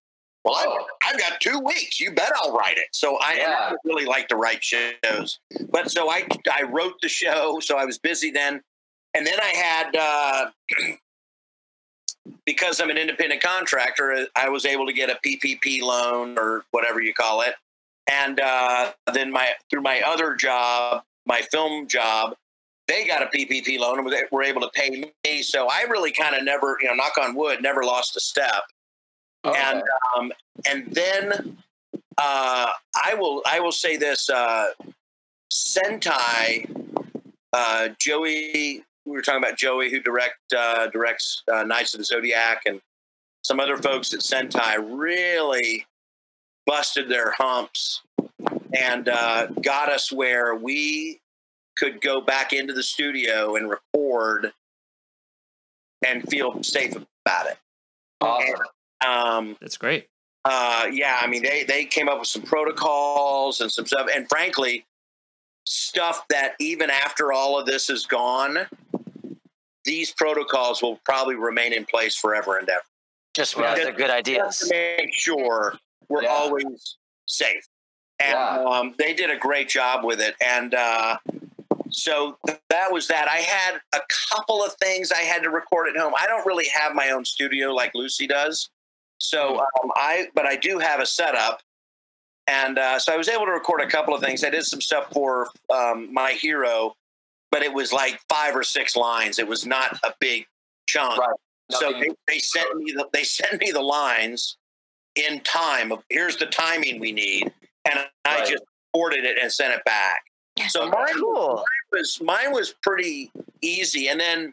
Well, I've, I've got two weeks. You bet I'll write it. So I, I Yeah. don't really like to write shows, but so I I wrote the show. So I was busy then, and then I had uh, because I'm an independent contractor, I was able to get a PPP loan or whatever you call it, and uh, then my through my other job, my film job, they got a PPP loan and were able to pay me. So I really kind of never, you know, knock on wood, never lost a step. Okay. And um, and then uh, I will I will say this: uh, Sentai, uh, Joey. We were talking about Joey, who direct uh, directs uh, Knights of the Zodiac, and some other folks at Sentai really busted their humps and uh, got us where we could go back into the studio and record and feel safe about it. awesome. Um, That's great. uh, yeah, I mean, they they came up with some protocols and some stuff, and frankly, stuff that even after all of this is gone, these protocols will probably remain in place forever and ever. Just because they're good ideas. to make sure we're Yeah. always safe. And Yeah. um, they did a great job with it. And uh, so th- that was that. I had a couple of things I had to record at home. I don't really have my own studio like Lucy does. So um, I, but I do have a setup. And uh, so I was able to record a couple of things. I did some stuff for um, My Hero, but it was like five or six lines. It was not a big chunk. Right. So they, they sent me the they sent me the lines in time of here's the timing we need, and I Right. just recorded it and sent it back. So Okay. mine Cool. was mine was pretty easy, and then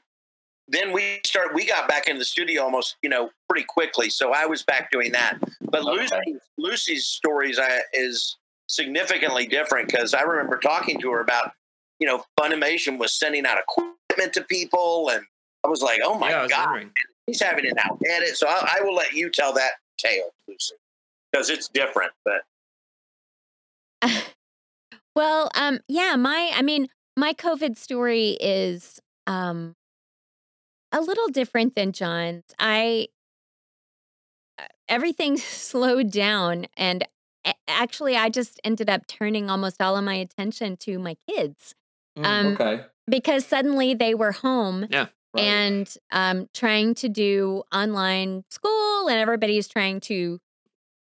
then we start we got back into the studio almost you know pretty quickly. So I was back doing that. But Okay. Lucy Lucy's stories I, is significantly different because I remember talking to her about you know Funimation was sending out equipment to people, and I was like, oh my yeah, god wondering. he's having it now edit. So I, I will let you tell that tale, Lucy, because it's different. But Well, um, yeah, my I mean, my COVID story is um a little different than John's. I uh, everything slowed down and actually I just ended up turning almost all of my attention to my kids. Mm, Um okay. because suddenly they were home Right. and um trying to do online school and everybody's trying to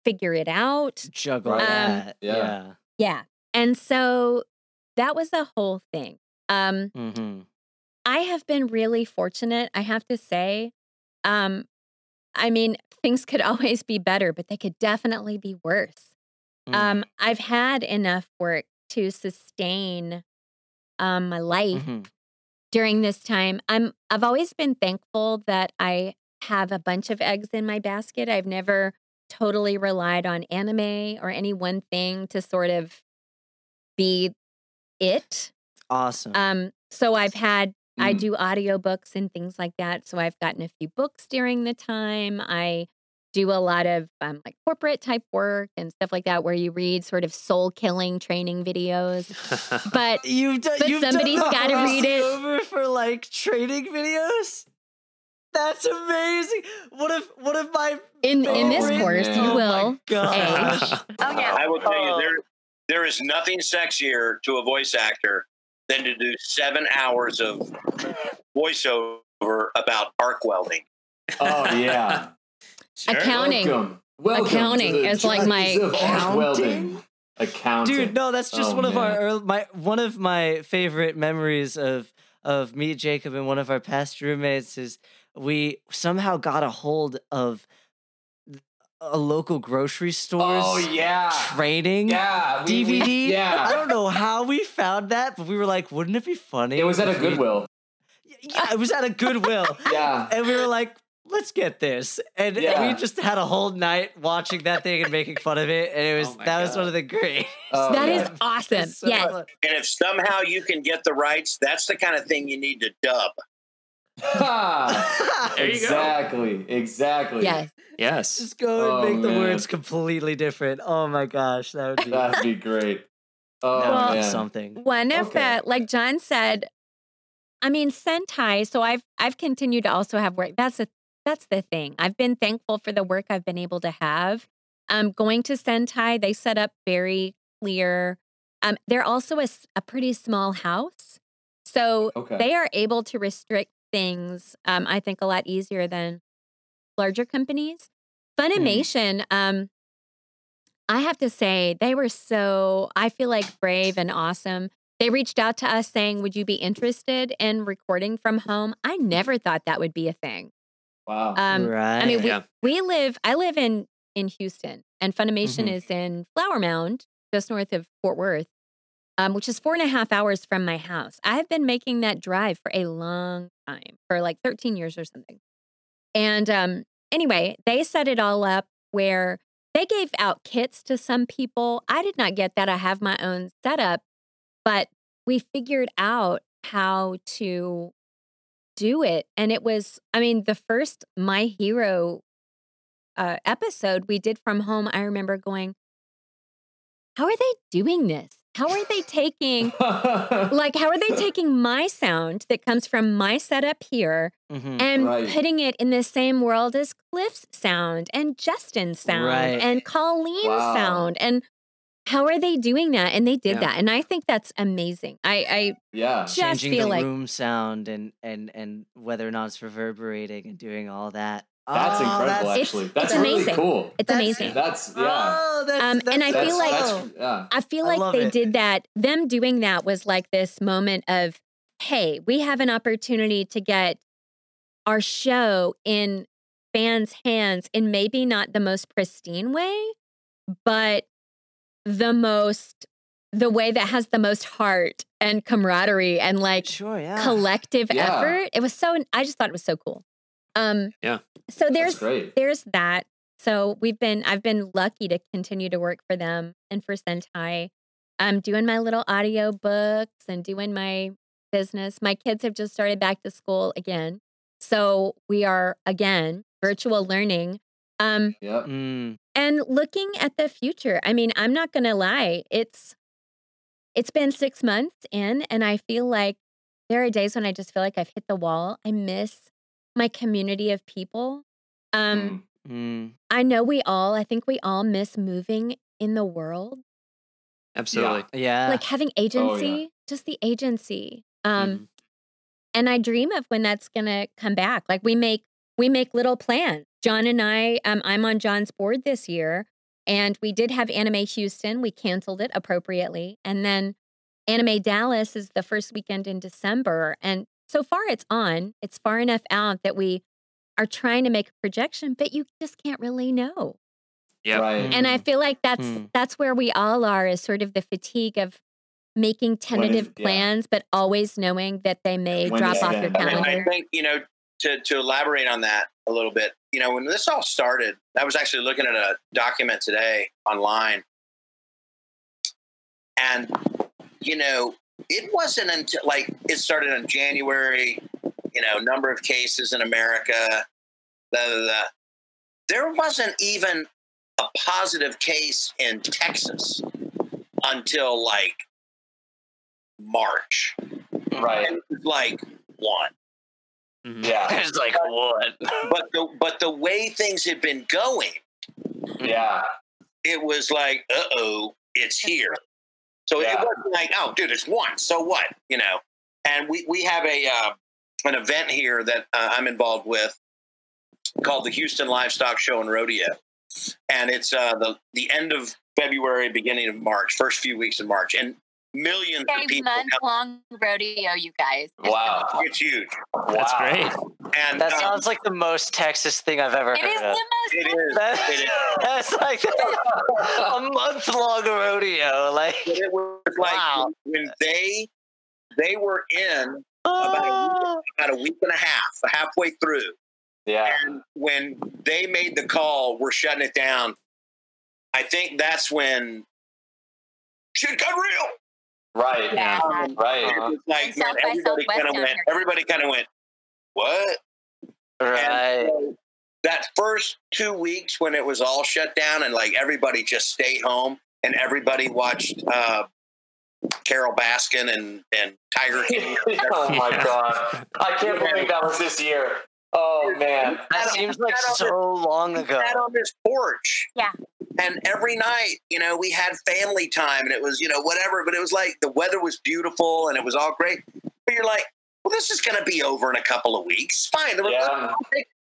figure it out. Juggle Right. Um, that. Yeah. yeah. Yeah. And so that was the whole thing. Um, Mm-hmm. I have been really fortunate, I have to say. Um, I mean, things could always be better, but they could definitely be worse. Mm. Um, I've had enough work to sustain um, my life Mhm. during this time. I'm I've always been thankful that I have a bunch of eggs in my basket. I've never totally relied on anime or any one thing to sort of be it. Awesome. Um so I've had I Mm. do audiobooks and things like that. So I've gotten a few books during the time. I do a lot of um, like corporate type work and stuff like that where you read sort of soul killing training videos. But you've done. but you've somebody's done gotta read it. Over for like training videos. That's amazing. One of one of my in in this Oh, course, man. you Oh my will. gosh. Oh yeah. I will tell you Oh. there there is nothing sexier to a voice actor than to do seven hours of voiceover about arc welding. Oh yeah. Sure. Accounting. Welcome. Welcome Accounting is like my joys accounting? Accounting. Dude, no, that's just Oh, one of our man. earl- my one of my favorite memories of of me, Jacob, and one of our past roommates is we somehow got a hold of a local grocery store's Oh yeah. training Yeah. we- we- DVD. I don't know how we found that, but we were like, wouldn't it be funny? It was at a if we-" Goodwill. Yeah, it was at a Goodwill. Yeah. and we were like, let's get this. And Yeah. we just had a whole night watching that thing and making fun of it. And it was Oh my that was one of the great. Oh, That is yeah. awesome. so yes. fun. And if somehow you can get the rights, that's the kind of thing you need to dub. There go. exactly. Exactly. Yes. Yes. Just go and Oh, make the words completely different. Oh my gosh, that would be, That'd be great. Oh that would be man. something. One of Okay. the like John said, I mean Sentai. So I've I've continued to also have work. That's the that's the thing. I've been thankful for the work I've been able to have. Um, going to Sentai, they set up very clear. Um, they're also a pretty small house, so Okay. they are able to restrict things. Um, I think a lot easier than larger companies. Funimation, um, I have to say, they were so, I feel like brave and awesome. They reached out to us saying, Would you be interested in recording from home? I never thought that would be a thing. Wow. Um, right. I mean, we, Yeah. we live, I live in, in Houston, and Funimation Mhm. is in Flower Mound, just north of Fort Worth, um, which is four and a half hours from my house. I have been making that drive for a long time, for like 13 years or something. And um, anyway, they set it all up where they gave out kits to some people. I did not get that. I have my own setup, but we figured out how to do it. And it was, I mean, the first My Hero uh, episode we did from home, I remember going, how are they doing this? How are they taking, like, how are they taking my sound that comes from my setup here Mhm. and Right. putting it in the same world as Cliff's sound and Justin's sound Right. and Colleen's Wow. sound? And how are they doing that? And they did Yeah. that. And I think that's amazing. I, yeah. I just changing feel the like room sound and and and whether or not it's reverberating and doing all that. That's Oh, incredible. that's- It's- actually, that's it's really amazing. cool. it's That's- amazing. That's yeah. Oh, that's, Um, and I feel that's, like- that's, yeah. I feel like love they it. did that. Them doing that was like this moment of, hey, we have an opportunity to get our show in fans' hands in maybe not the most pristine way, but the most, the way that has the most heart and camaraderie and like sure, yeah. collective Yeah. effort. It was so, I just thought it was so cool. Um, Yeah. So there's great. there's that. So we've been I've been lucky to continue to work for them and for Sentai. I'm doing my little audio books and doing my business. My kids have just started back to school again. So we are again virtual learning. Um Yep. Mm, and looking at the future. I mean, I'm not going to lie. It's it's been 6 months in and I feel like there are days when I just feel like I've hit the wall. I miss my community of people. Um Mm. mm. I know we all, I think we all miss moving in the world, Absolutely. Yeah. like having agency, just the agency. Um, Mhm. and I dream of when that's gonna come back. Like we make we make little plans. John and I, um, I'm on John's board this year, and we did have Anime Houston. We canceled it appropriately, and then Anime Dallas is the first weekend in December. And so far, it's on. It's far enough out that we are trying to make a projection, but you just can't really know. Yeah. Right. And I feel like that's Mm. that's where we all are is sort of the fatigue of making tentative yeah. plans, but always knowing that they may When drop off your gonna I, calendar. I think you know to to elaborate on that a little bit. You know, when this all started, I was actually looking at a document today online, and you know, it wasn't until like it started in January. You know, number of cases in America. Blah, blah, blah. There wasn't even a positive case in Texas until like March. right. And like one. Mhm. Yeah. It's like what? but the but the way things had been going, Yeah. it was like, uh oh, it's here. So it wasn't like, oh, dude, it's one. So what? You know. And we we have a uh, an event here that uh, I'm involved with called the Houston Livestock Show and Rodeo, and it's uh, the the end of February, beginning of March, first few weeks of March, and millions of A people. month long rodeo, you guys. It's Wow. gonna It's huge, That's great. and That um, sounds like the most Texas thing I've ever be- It is heard the of. most. it is. That- It is. that's like a month long rodeo. Like, But it was like Wow. when they they were in about a week, about a week and a half, halfway through. Yeah. And when they made the call, we're shutting it down. I think that's when shit got real. Right. Yeah. Right. It was like man, South everybody kind of went. Everybody kind of went. what? Right. so that first two weeks when it was all shut down and like everybody just stayed home and everybody watched uh, Carole Baskin and, and Tiger King. oh my god! I can't believe that was this year. Oh man! That seems like That on so long ago. sat on this porch. Yeah. And every night, you know, we had family time and it was, you know, whatever, but it was like the weather was beautiful and it was all great. But you're like, well, this is going to be over in a couple of weeks. Fine. Yeah.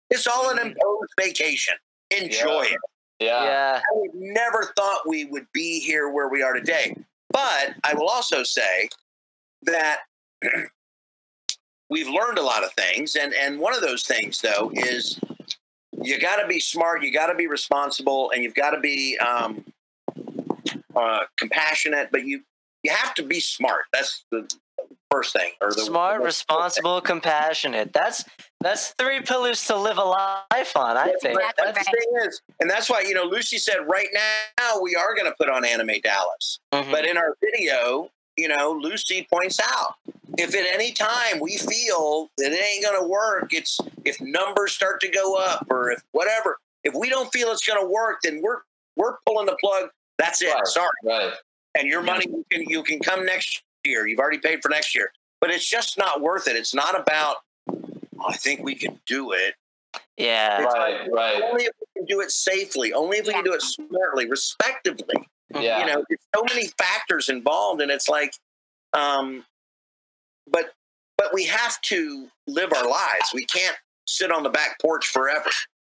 It's all an mm. imposed vacation. Enjoy Yeah. it. Yeah. Yeah. I would never thought we would be here where we are today. But I will also say that we've learned a lot of things. And, and one of those things, though, is you got to be smart, you got to be responsible, and you've got to be um, uh, compassionate, but you, you have to be smart. That's the first thing. Or the Smart, the- responsible, compassionate. That's that's three pillars to live a life on. I think. But, but Exactly the thing is, and that's why you know Lucy said right now we are going to put on Anime Dallas. Mhm. But in our video, you know, Lucy points out if at any time we feel that it ain't going to work, it's if numbers start to go up or if whatever, if we don't feel it's going to work, then we're we're pulling the plug. That's it. Right. Sorry. Right. And your money you can you can come next year. You've already paid for next year. But it's just not worth it. It's not about "Oh, I think we can do it. yeah. It's Right. Right. Only if we can do it safely. Only if we can do it smartly, respectively. Yeah. you know there's so many factors involved and it's like um but but we have to live our lives. We can't sit on the back porch forever.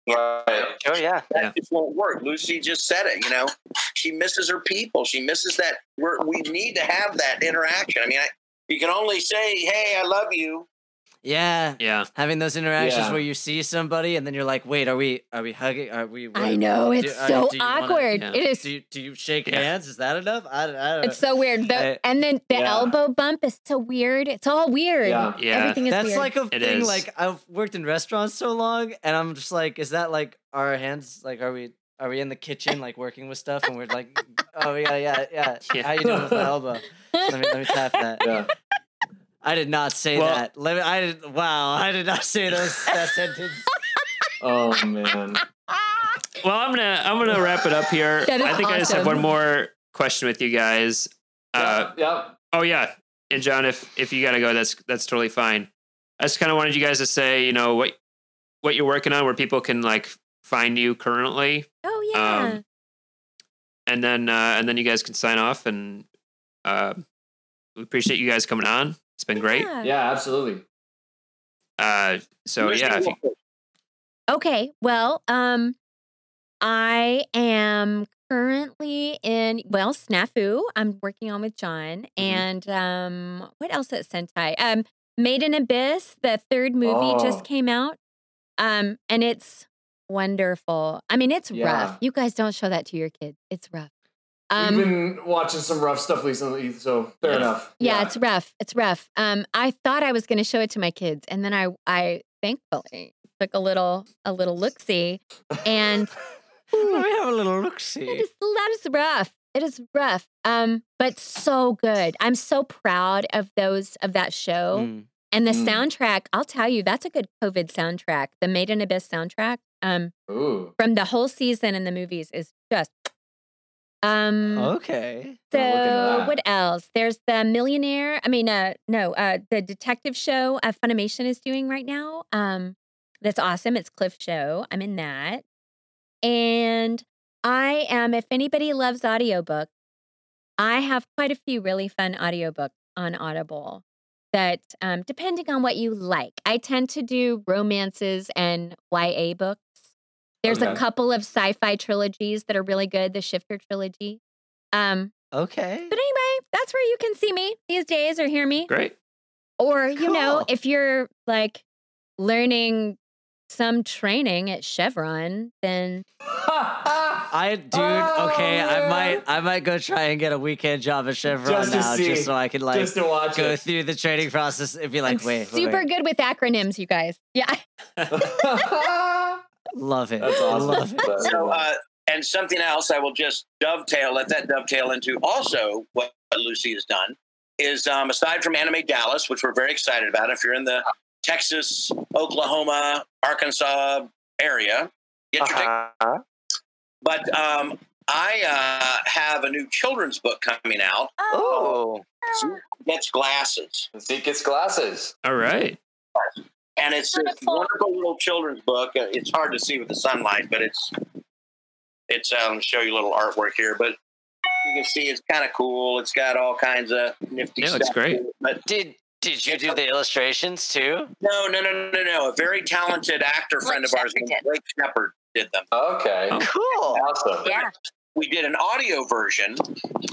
Right. Oh yeah. that Yeah. just won't work. Lucy just said it you know? She misses her people. She misses that. We're, we need to have that interaction. I mean I, you can only say hey i love you Yeah. Yeah. Having those interactions Yeah. where you see somebody and then you're like, wait, are we are we hugging? Are we? I know it's uh, so do you wanna- awkward. yeah. It is. Do you, do you shake Yeah. hands? Is that enough? I, don't- I don't It's so weird. The, I- and then the Yeah. elbow bump is so weird. It's all weird. Yeah. Yeah. Everything is That's weird. like a It thing. is. Like I've worked in restaurants so long, and I'm just like, is that like our hands? Like, are we are we in the kitchen like working with stuff? And we're like, oh yeah, yeah, yeah. Yeah. How you doing with the elbow? Let me let me tap that. Yeah. I did not say Well- that. Let me. I did. Wow. I did not say those that sentence. Oh man. Well, I'm gonna I'm gonna wrap it up here. That is I think I just have one more question with you guys. Uh, yeah. yeah. oh yeah, and John, if if you gotta go, that's that's totally fine. I just kind of wanted you guys to say, you know, what what you're working on, where people can like find you currently, oh yeah. Um, and then uh, and then you guys can sign off. And uh, we appreciate you guys coming on. It's been great. Yeah. Yeah. Absolutely. Uh, so Lucy, yeah, if you. Okay. Well, um, I am currently in well Snafu. I'm working on with John, and um, what else at Sentai? Um, Made in Abyss, the third movie Oh. just came out, um, and it's wonderful. I mean, it's Yeah. rough. You guys don't show that to your kids. It's rough. Um, We've been watching some rough stuff recently, so fair enough. yeah, it's rough. It's rough. Um, I thought I was going to show it to my kids, and then I, I thankfully took a little, a little look see, and Let me have a little look. It See. is that is rough. It is rough. Um, but so good. I'm so proud of those of that show. Mm. And the Mm. soundtrack, I'll tell you, that's a good COVID soundtrack. The Made in Abyss soundtrack, um, Ooh. from the whole season and the movies is just um Okay. so look at that. what else? There's the millionaire. I mean, uh, no, uh, the detective show uh, Funimation is doing right now. Um, that's awesome. It's Cliff Show. I'm in that, and I am. If anybody loves audiobooks, I have quite a few really fun audiobooks on Audible. That um, depending on what you like, I tend to do romances and YA books. There's a couple of sci-fi trilogies that are really good. The Shifter trilogy. Um, Okay. but anyway, that's where you can see me these days or hear me. great. Or, you know, if you're like learning some training at Chevron, then I dude, okay, I might I might go try and get a weekend job at Chevron Just now see. just so I can like Just to watch go it. through the training process and be like, I'm wait, wait, super wait. good with acronyms, you guys. Yeah. love it. That's awesome. Love it. So, uh, and something else I will just dovetail, let that dovetail into also what Lucy has done is um, aside from Anime Dallas, which we're very excited about, if you're in the Texas, Oklahoma, Arkansas area. Get your tickets. Uh-huh. But um, I uh, have a new children's book coming out. Oh, Gets glasses, Zeke gets glasses. All right. And it's a Wonderful. wonderful little children's book. Uh, It's hard to see with the sunlight, but it's it's. Um, show you a little artwork here, but you can see it's kind of cool. It's got all kinds of nifty Yeah, it stuff. looks great. it, But did did you do the illustrations too? no, no, no, no, no. A very talented actor friend of ours, Shepard named did. Blake Shepard, did them. Okay. Oh. Cool. Awesome. Yeah. We did an audio version,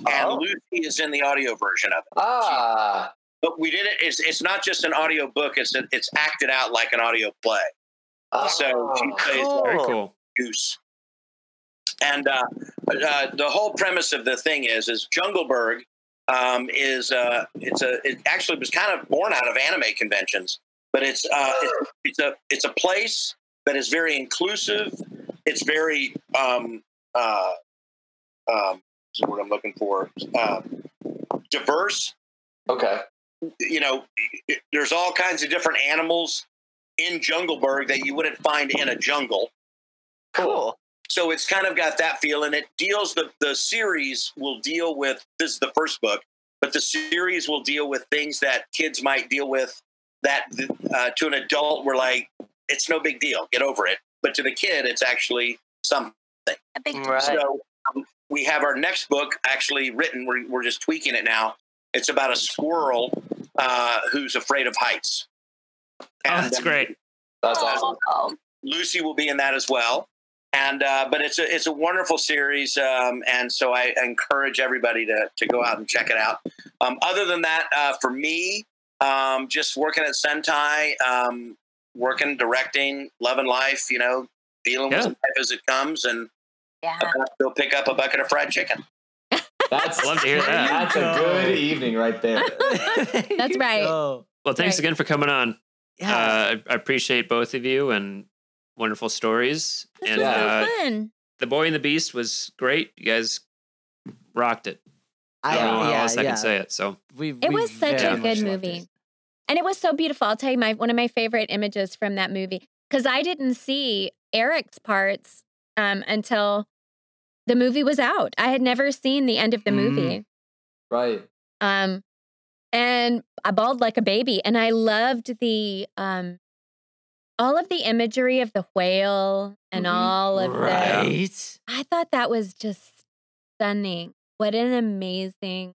and Oh. Lucy is in the audio version of it. Ah. But we did it. It's, it's not just an audio book. It's it's acted out like an audio play. So she plays Cool. Very cool. Goose. And uh, uh, the whole premise of the thing is is Jungleberg um, is uh, it's a it actually was kind of born out of anime conventions, but it's uh, it's, it's a it's a place that is very inclusive. It's very um, uh, um, what's the word I'm looking for uh, diverse. Okay. You know, there's all kinds of different animals in Jungleberg that you wouldn't find in a jungle. Cool. So it's kind of got that feel, and it deals the the series will deal with this is the first book, but the series will deal with things that kids might deal with that uh, to an adult we're like it's no big deal, get over it, but to the kid it's actually something. A big Right. So um, we have our next book actually written. We're we're just tweaking it now. It's about a squirrel uh, who's afraid of heights. Oh, that's um, great. That's awesome. Oh, Lucy will be in that as well. And uh, but it's a it's a wonderful series, um, and so I encourage everybody to to go out and check it out. Um, other than that, uh, for me, um, just working at Sentai, um, working, directing, loving life, you know, dealing Yeah. with life as it comes, and yeah. go pick up a bucket of fried chicken. That's Love to hear that. That's a good evening right there. That's right. Oh, Well, thanks Right. again for coming on. yeah. Uh, I I appreciate both of you and wonderful stories. This and was uh, so fun. the Boy and the Beast was great. You guys rocked it. I don't know how yeah, else I yeah. can say it. So We, It we was such a good movie. it. And it was so beautiful. I'll tell you my one of my favorite images from that movie because I didn't see Eric's parts um, until the movie was out. I had never seen the end of the Mm. movie. right. Um, and I bawled like a baby. And I loved the um, all of the imagery of the whale and Mhm. all of the. Right. I thought that was just stunning. What an amazing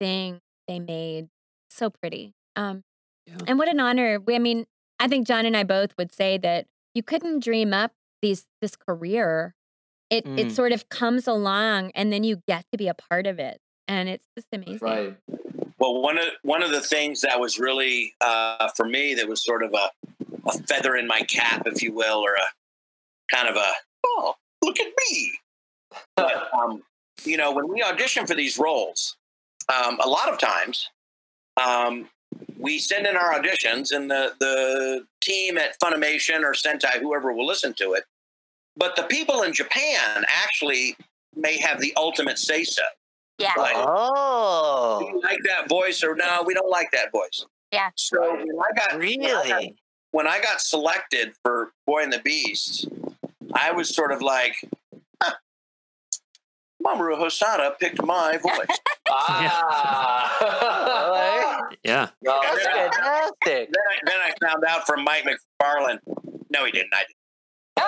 thing they made. So pretty. Um, Yeah. and what an honor. We, I mean, I think John and I both would say that you couldn't dream up these this career. It it Mm. sort of comes along, and then you get to be a part of it, and it's just amazing. Right. Well, one of one of the things that was really uh, for me that was sort of a, a feather in my cap, if you will, or a kind of a oh look at me. But, um, you know, when we audition for these roles, um, a lot of times um, we send in our auditions, and the the team at Funimation or Sentai, whoever will listen to it, but the people in Japan actually may have the ultimate say so. Yeah. Like, do Oh, you like that voice or no we don't like that voice Yeah. so when i got when I got- really? when i got selected for boy and the beast i was sort of like huh, mamoru hosoda picked my voice Ah. yeah. No, That's fantastic. then I, then I found out from mike McFarland. no he didn't i didn't Oh,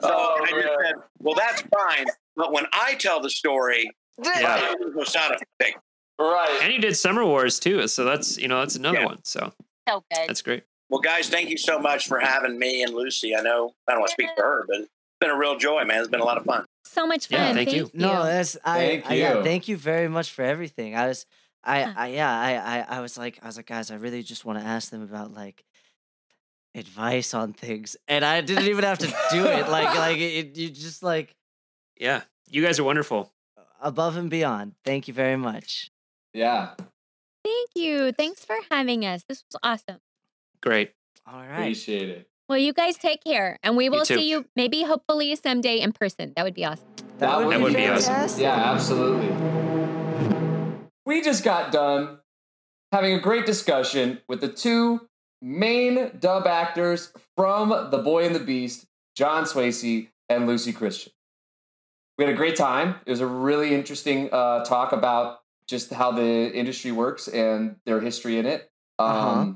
so Oh, i just man. said well that's fine but when i tell the story Yeah. Mamoru hosoda picked Right. And you did Summer Wars too. So that's, you know, that's another Yeah. one. So So good. that's great. well guys thank you so much for having me and lucy i know i don't want to speak for her but it's been a real joy man it's been a lot of fun So much fun. Yeah, thank you. No, that's I, Thank I yeah, you. thank you very much for everything. I was I, I yeah, I, I I was like I was like guys, I really just want to ask them about like advice on things. And I didn't even have to do it. Like like it, you just like Yeah. You guys are wonderful. above and beyond. Thank you very much. Yeah. Thank you. Thanks for having us. This was awesome. Great. All right. Appreciate it. Well, you guys take care, and we will too. see you maybe, hopefully, someday in person. That would be awesome. That, would, That be would be awesome. fantastic. Yeah, absolutely. We just got done having a great discussion with the two main dub actors from The Boy and the Beast, John Swasey and Lucy Christian. We had a great time. It was a really interesting uh, talk about just how the industry works and their history in it. Um, Uh-huh.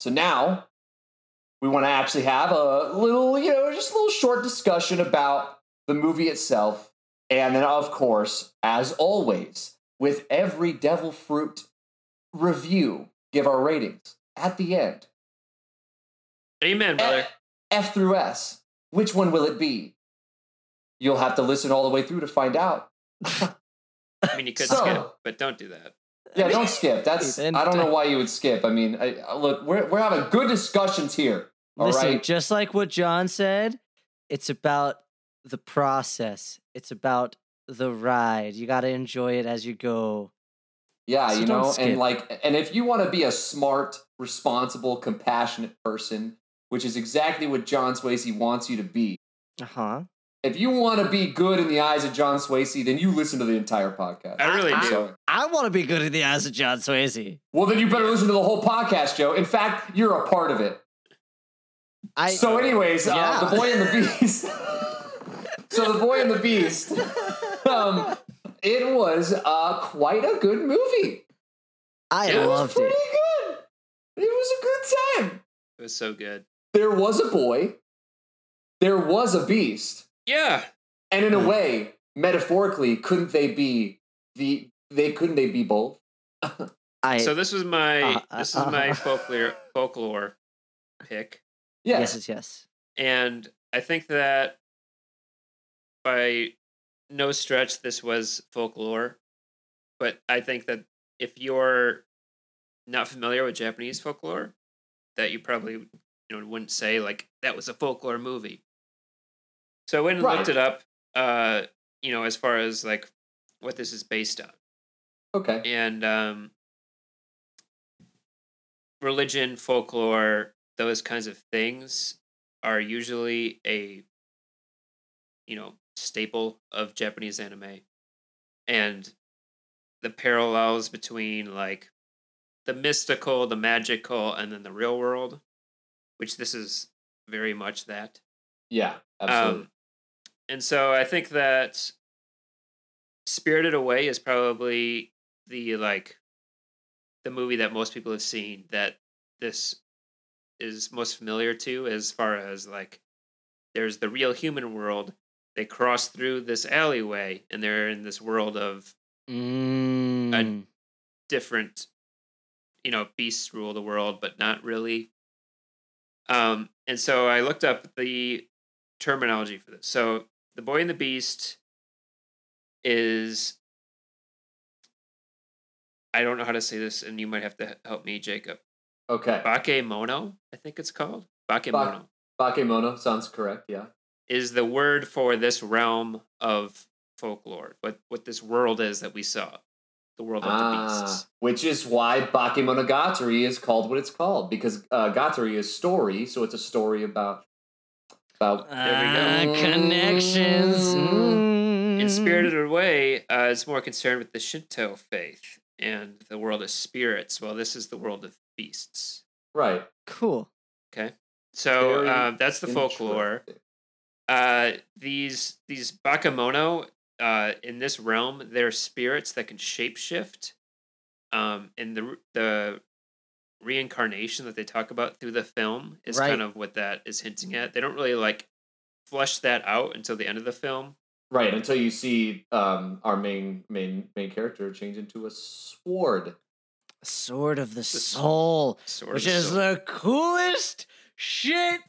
So now we want to actually have a little, you know, just a little short discussion about the movie itself. And then, of course, as always, with every Devil Fruit review, give our ratings at the end. Amen, brother. F through S. Which one will it be? You'll have to listen all the way through to find out. I mean, you could So- skip, but don't do that. Yeah, don't skip. That's I don't know why you would skip. I mean, I, I- look, we're we're having good discussions here. All right. Listen, just like what John said, it's about the process. It's about the ride. You got to enjoy it as you go. Yeah, So you know, skip. and like, and if you want to be a smart, responsible, compassionate person, which is exactly what John Swasey wants you to be. Uh huh. If you want to be good in the eyes of John Swasey, then you listen to the entire podcast. I really do. So- I want to be good in the eyes of John Swasey. well, then you better listen to the whole podcast, Joe. In fact, you're a part of it. I so, anyways, yeah. uh, the Boy and the Beast. so, the Boy and the Beast. Um, it was uh, quite a good movie. I It was loved pretty it. good. It was a good time. It was so good. There was a boy. There was a beast. Yeah. And in a way, metaphorically, couldn't they be the they couldn't they be both? I So this was my Uh, uh, this is my uh. folklore folklore pick, Yes. yes, yes, yes. and I think that by no stretch this was folklore, but I think that if you're not familiar with Japanese folklore, that you probably you know wouldn't say like that was a folklore movie. So I went and looked it up. Uh, you know, as far as like what this is based on. Okay. and um, religion, folklore, those kinds of things are usually a you know staple of Japanese anime, and the parallels between like the mystical, the magical, and then the real world, which this is very much that. Yeah, absolutely. Um, and so I think that Spirited Away is probably the like the movie that most people have seen that this is most familiar to as far as like there's the real human world they cross through this alleyway and they're in this world of Mm. different you know beasts rule the world but not really um and so i looked up the terminology for this so the boy and the beast is i don't know how to say this and you might have to help me jacob okay. bakemono i think it's called bakemono Bakemono sounds correct. Yeah. is the word for this realm of folklore what what this world is that we saw the world of the Ah, beasts which is why Bakemonogatari is called what it's called because uh, Gatari is story, so it's a story about about There we Ah, go. connections. Mm. In. Spirited Away, uh, it's more concerned with the Shinto faith and the world of spirits, Well, this is the world of beasts. right. Cool. Okay, so uh, that's the folklore. Uh, these these bakemono uh, in this realm, there are spirits that can shapeshift. Um, and the the reincarnation that they talk about through the film is Right. kind of what that is hinting at. They don't really like flush that out until the end of the film. Right until you see um, our main main main character change into a sword. A sword of the The s- soul, Sort of which is so- the coolest shit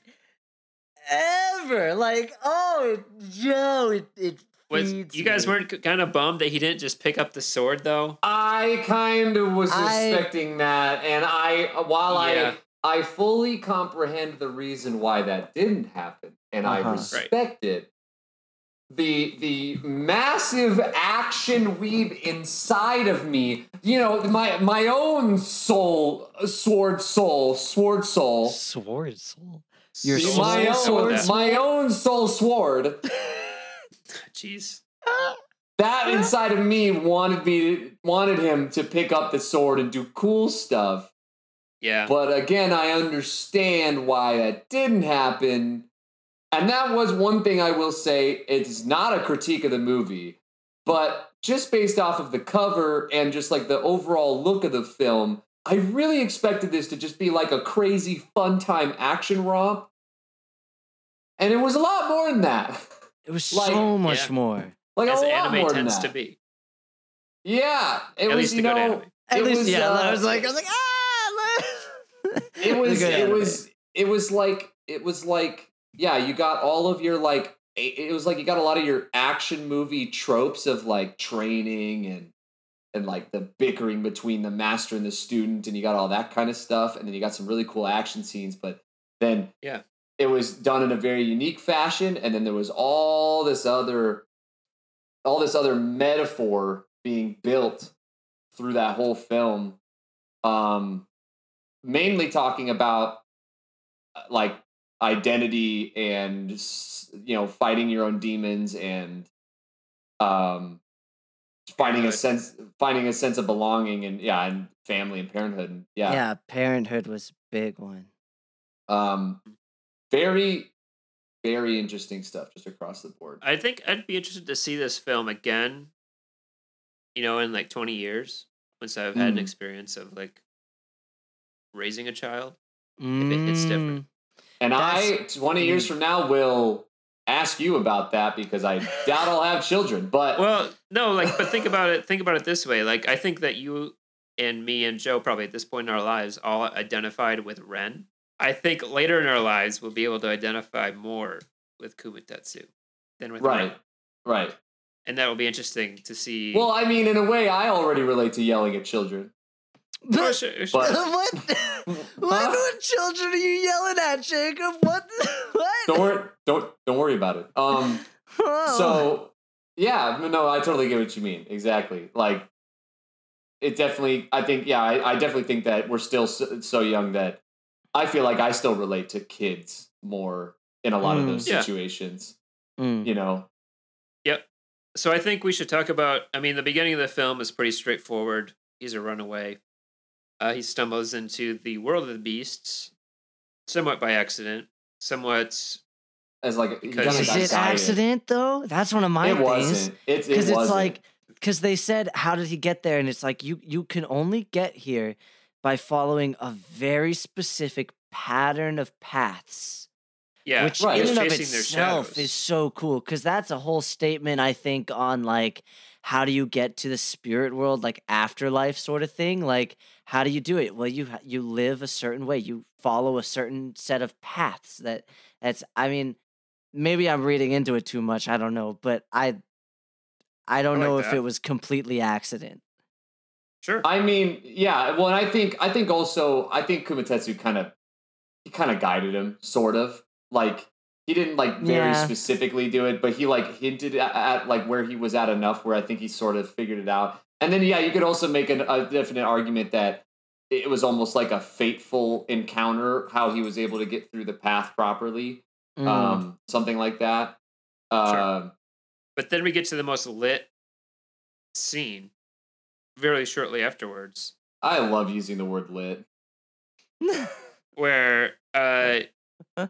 ever. Like, oh, it, Joe, it, it Was feeds you guys me. weren't kind of bummed that he didn't just pick up the sword though? I kind of was I- expecting that, and I while Yeah. I I fully comprehend the reason why that didn't happen, and I Uh-huh. Right. respect it. The the massive action weave inside of me, you know, my my own soul, sword soul, sword soul, sword soul. Your the- soul my own sword my own soul sword. Jeez. that inside of me wanted me wanted him to pick up the sword and do cool stuff. Yeah. But again, I understand why that didn't happen. And that was one thing I will say. It's not a critique of the movie, but just based off of the cover and just like the overall look of the film, I really expected this to just be like a crazy fun time action romp. And it was a lot more than that. It was Like- so much Yeah. more. Like As a lot anime more than tends that. to be. Yeah, it At was. least You the good know, anime. At it least, was, yeah. I uh, was like, I was like, ah. it was it anime. was it was like it was like yeah you got all of your like it it was like you got a lot of your action movie tropes of like training and and like the bickering between the master and the student and you got all that kind of stuff and then you got some really cool action scenes but then Yeah. It was done in a very unique fashion and then there was all this other all this other metaphor being built through that whole film um mainly talking about uh, like identity and you know fighting your own demons and um finding a sense finding a sense of belonging and yeah and family and parenthood and yeah. yeah, Parenthood was a big one. um very very interesting stuff just across the board I think I'd be interested to see this film again, you know, in like 20 years, once I've had an Mm. experience of like raising a child. If it hits different. Mm, and i That's- 20 years from now will ask you about that because i doubt i'll have children but Well, no, like, but think about it. Think about it this way. Like, I think that you and me and Joe probably at this point in our lives all identified with Ren. I think later in our lives we'll be able to identify more with Kumatetsu than with right Ren. right and that will be interesting to see. well i mean in a way i already relate to yelling at children Oh, sure, sure. But- what? what? Huh? What children are you yelling at, Jacob? What? what? don't worry don't don't worry about it um Oh. so yeah no, no i totally get what you mean exactly like it definitely i think yeah i, I definitely think that we're still so, so young that i feel like i still relate to kids more in a lot of Mm. those Yeah. situations Mm. you know Yep. So I think we should talk about. I mean, the beginning of the film is pretty straightforward. He's a runaway. Uh, he stumbles into the world of the beasts, somewhat by accident, somewhat. as like Because- kinda Is it guided. accident though? That's one of my it things. wasn't it's it because it's wasn't. like because they said how did he get there and it's like you you can only get here by following a very specific pattern of paths Yeah, which Right. in and of itself is so cool because that's a whole statement i think on like how do you get to the spirit world like afterlife sort of thing like how do you do it? Well you you live a certain way you follow a certain set of paths that that's i mean maybe i'm reading into it too much i don't know but i i don't I like know if it was completely accident Sure. I mean, yeah. Well, and I think I think also I think Kumatetsu kind of he kind of guided him, sort of. Like he didn't like very Yeah. specifically do it, but he like hinted at, at like where he was at enough where I think he sort of figured it out. And then yeah, you could also make an, a definite argument that it was almost like a fateful encounter how he was able to get through the path properly, Mm. um, something like that. Uh, But then we get to the most lit scene very shortly afterwards, I love using the word lit. where uh,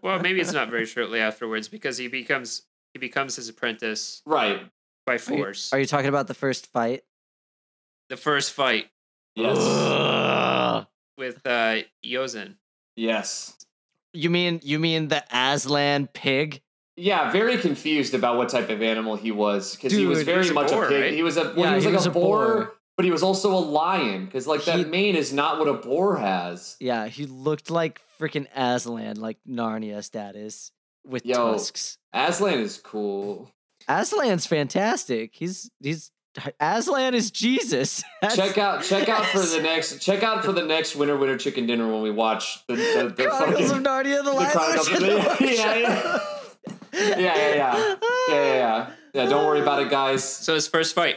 well, maybe it's not very shortly afterwards because he becomes he becomes his apprentice Right. by Are you- force. are you talking about the first fight the first fight Yes. Ugh. with uh, Yozen. yes. you mean you mean the aslan pig Yeah, very confused about what type of animal he was because he was very a much boar, a pig. right? He was a well, Yeah, he was he like was a, a boar, boar. But he was also a lion because like that He- mane is not what a boar has. Yeah, he looked like freaking Aslan, like Narnia status with Yo. tusks. Aslan is cool. Aslan's fantastic. He's he's Aslan is Jesus. That's- check out check out for the next check out for the next winter winter chicken dinner when we watch the the, the Chronicles fucking of Narnia, the, live Chronicles of action Narnia. Yeah, yeah. yeah yeah yeah yeah yeah yeah yeah. Don't worry about it, guys. So his first fight.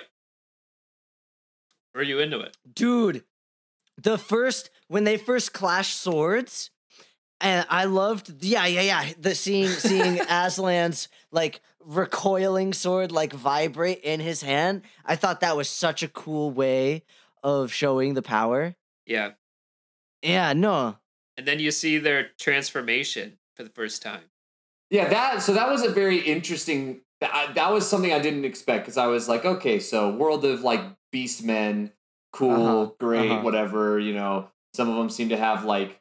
Were you into it? Dude, the first when they first clash swords, and I loved yeah, yeah, yeah. The seeing seeing Aslan's like recoiling sword like vibrate in his hand. I thought that was such a cool way of showing the power. Yeah. Yeah, no. And then you see their transformation for the first time. Yeah, that so that was a very interesting. That, that was something I didn't expect because I was like, okay, so world of like beast men, cool, Uh-huh, great, uh-huh. whatever. You know, some of them seem to have like,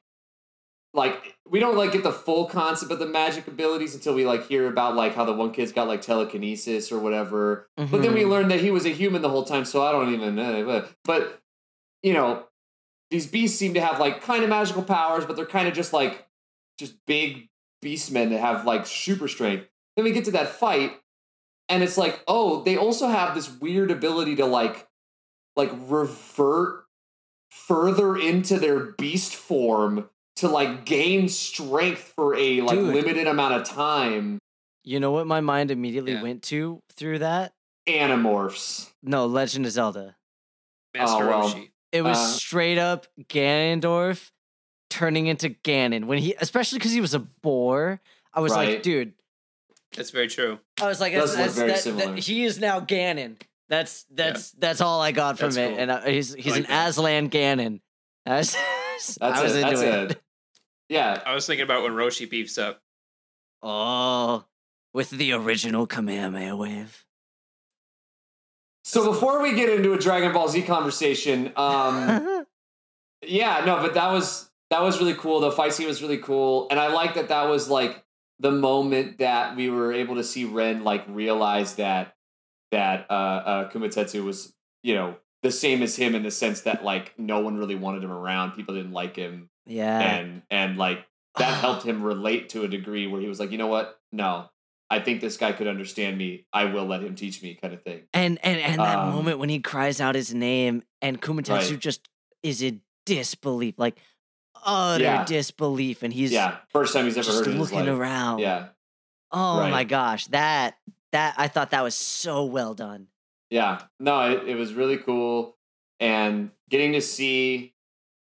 like we don't like get the full concept of the magic abilities until we like hear about like how the one kid's got like telekinesis or whatever. But then we Mhm. learned that he was a human the whole time, so I don't even know. But you know, these beasts seem to have like kind of magical powers, but they're kind of just like just big beastmen that have like super strength. Then we get to that fight, and it's like, oh, they also have this weird ability to like like revert further into their beast form to like gain strength for a like Dude. limited amount of time. You know what my mind immediately Yeah. went to through that? Animorphs. No, Legend of Zelda. Master Oh, well. Roshi. It was Uh, straight up Ganondorf turning into Ganon when he, especially because he was a boar. I was like, dude. That's very true. I was like, that's, that's, very that, similar. that- he is now Ganon. That's that's that's all I got from That's it, cool. and uh, he's he's like an that. Aslan Ganon. I was, That's I was it. into That's it. it. Yeah, I was thinking about when Roshi beefs up. Oh, with the original Kamehameha wave. So before we get into a Dragon Ball Z conversation, um, yeah, no, but that was that was really cool. The fight scene was really cool, and I like that that was like the moment that we were able to see Ren like realize that that uh, uh, Kumatetsu was you know the same as him in the sense that like no one really wanted him around, people didn't like him, yeah. and and like that helped him relate to a degree where he was like, you know what, no. I think this guy could understand me. I will let him teach me, kind of thing. And and and that Um, moment when he cries out his name and Kumatetsu Right. just is in disbelief, like utter Yeah. disbelief, and he's yeah, first time he's ever heard it in his looking life. around. Yeah, Oh Right. my gosh, that that I thought that was so well done. yeah. No, it, it was really cool, and getting to see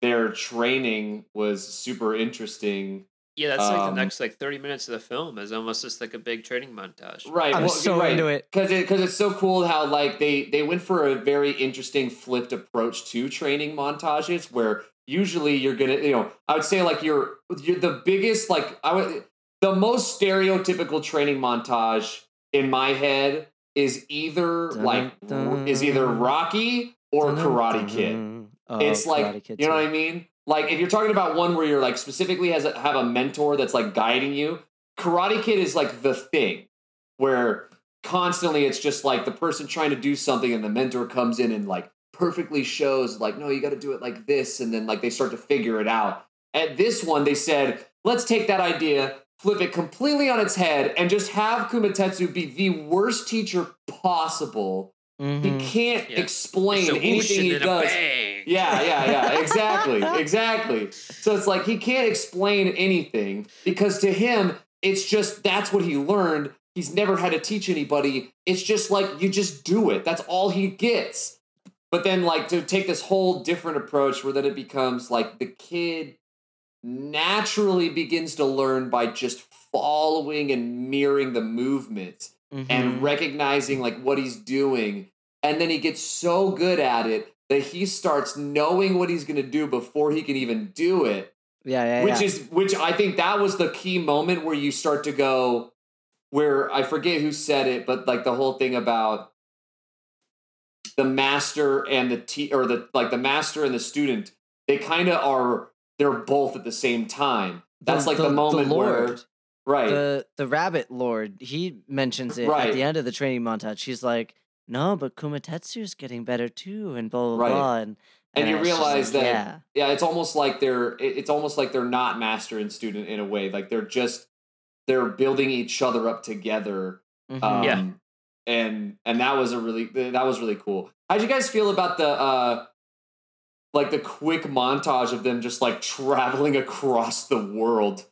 their training was super interesting. Yeah, that's like Um, the next like 30 minutes of the film is almost just like a big training montage. Right, I'm well, so right. into it. because because it's so cool how like they they went for a very interesting flipped approach to training montages where usually you're gonna you know I would say like you're you're the biggest like I would the most stereotypical training montage in my head is either like Dun, is either. Rocky or Karate Kid. Oh, it's like Kid you know too. what I mean. Like if you're talking about one where you're like specifically has a, have a mentor that's like guiding you, Karate Kid is like the thing where constantly it's just like the person trying to do something and the mentor comes in and like perfectly shows like no you got to do it like this and then like they start to figure it out. At this one they said let's take that idea, flip it completely on its head and just have Kumatetsu be the worst teacher possible. Mhm. He can't Yeah. explain anything he does. Yeah, yeah, yeah. Exactly. exactly. So it's like he can't explain anything because to him, it's just that's what he learned. He's never had to teach anybody. It's just like you just do it. That's all he gets. But then, like, to take this whole different approach where then it becomes like the kid naturally begins to learn by just following and mirroring the movements and Mhm. recognizing like what he's doing and then he gets so good at it that he starts knowing what he's going to do before he can even do it yeah, yeah, which yeah. is which i think that was the key moment where you start to go where i forget who said it but like the whole thing about the master and the t or the like the master and the student they kind of are they're both at the same time. That's like the, moment where Lord, right. The the rabbit lord he mentions it at the end of the training montage. He's like no but kumatetsu's getting better too and blah blah Right. blah and, And you realize like, that- yeah. yeah it's almost like they're it's almost like they're not master and student in a way. Like they're just they're building each other up together Mhm. um, Yeah. and and that was a really that was really cool. How'd you guys feel about the uh like the quick montage of them just like traveling across the world.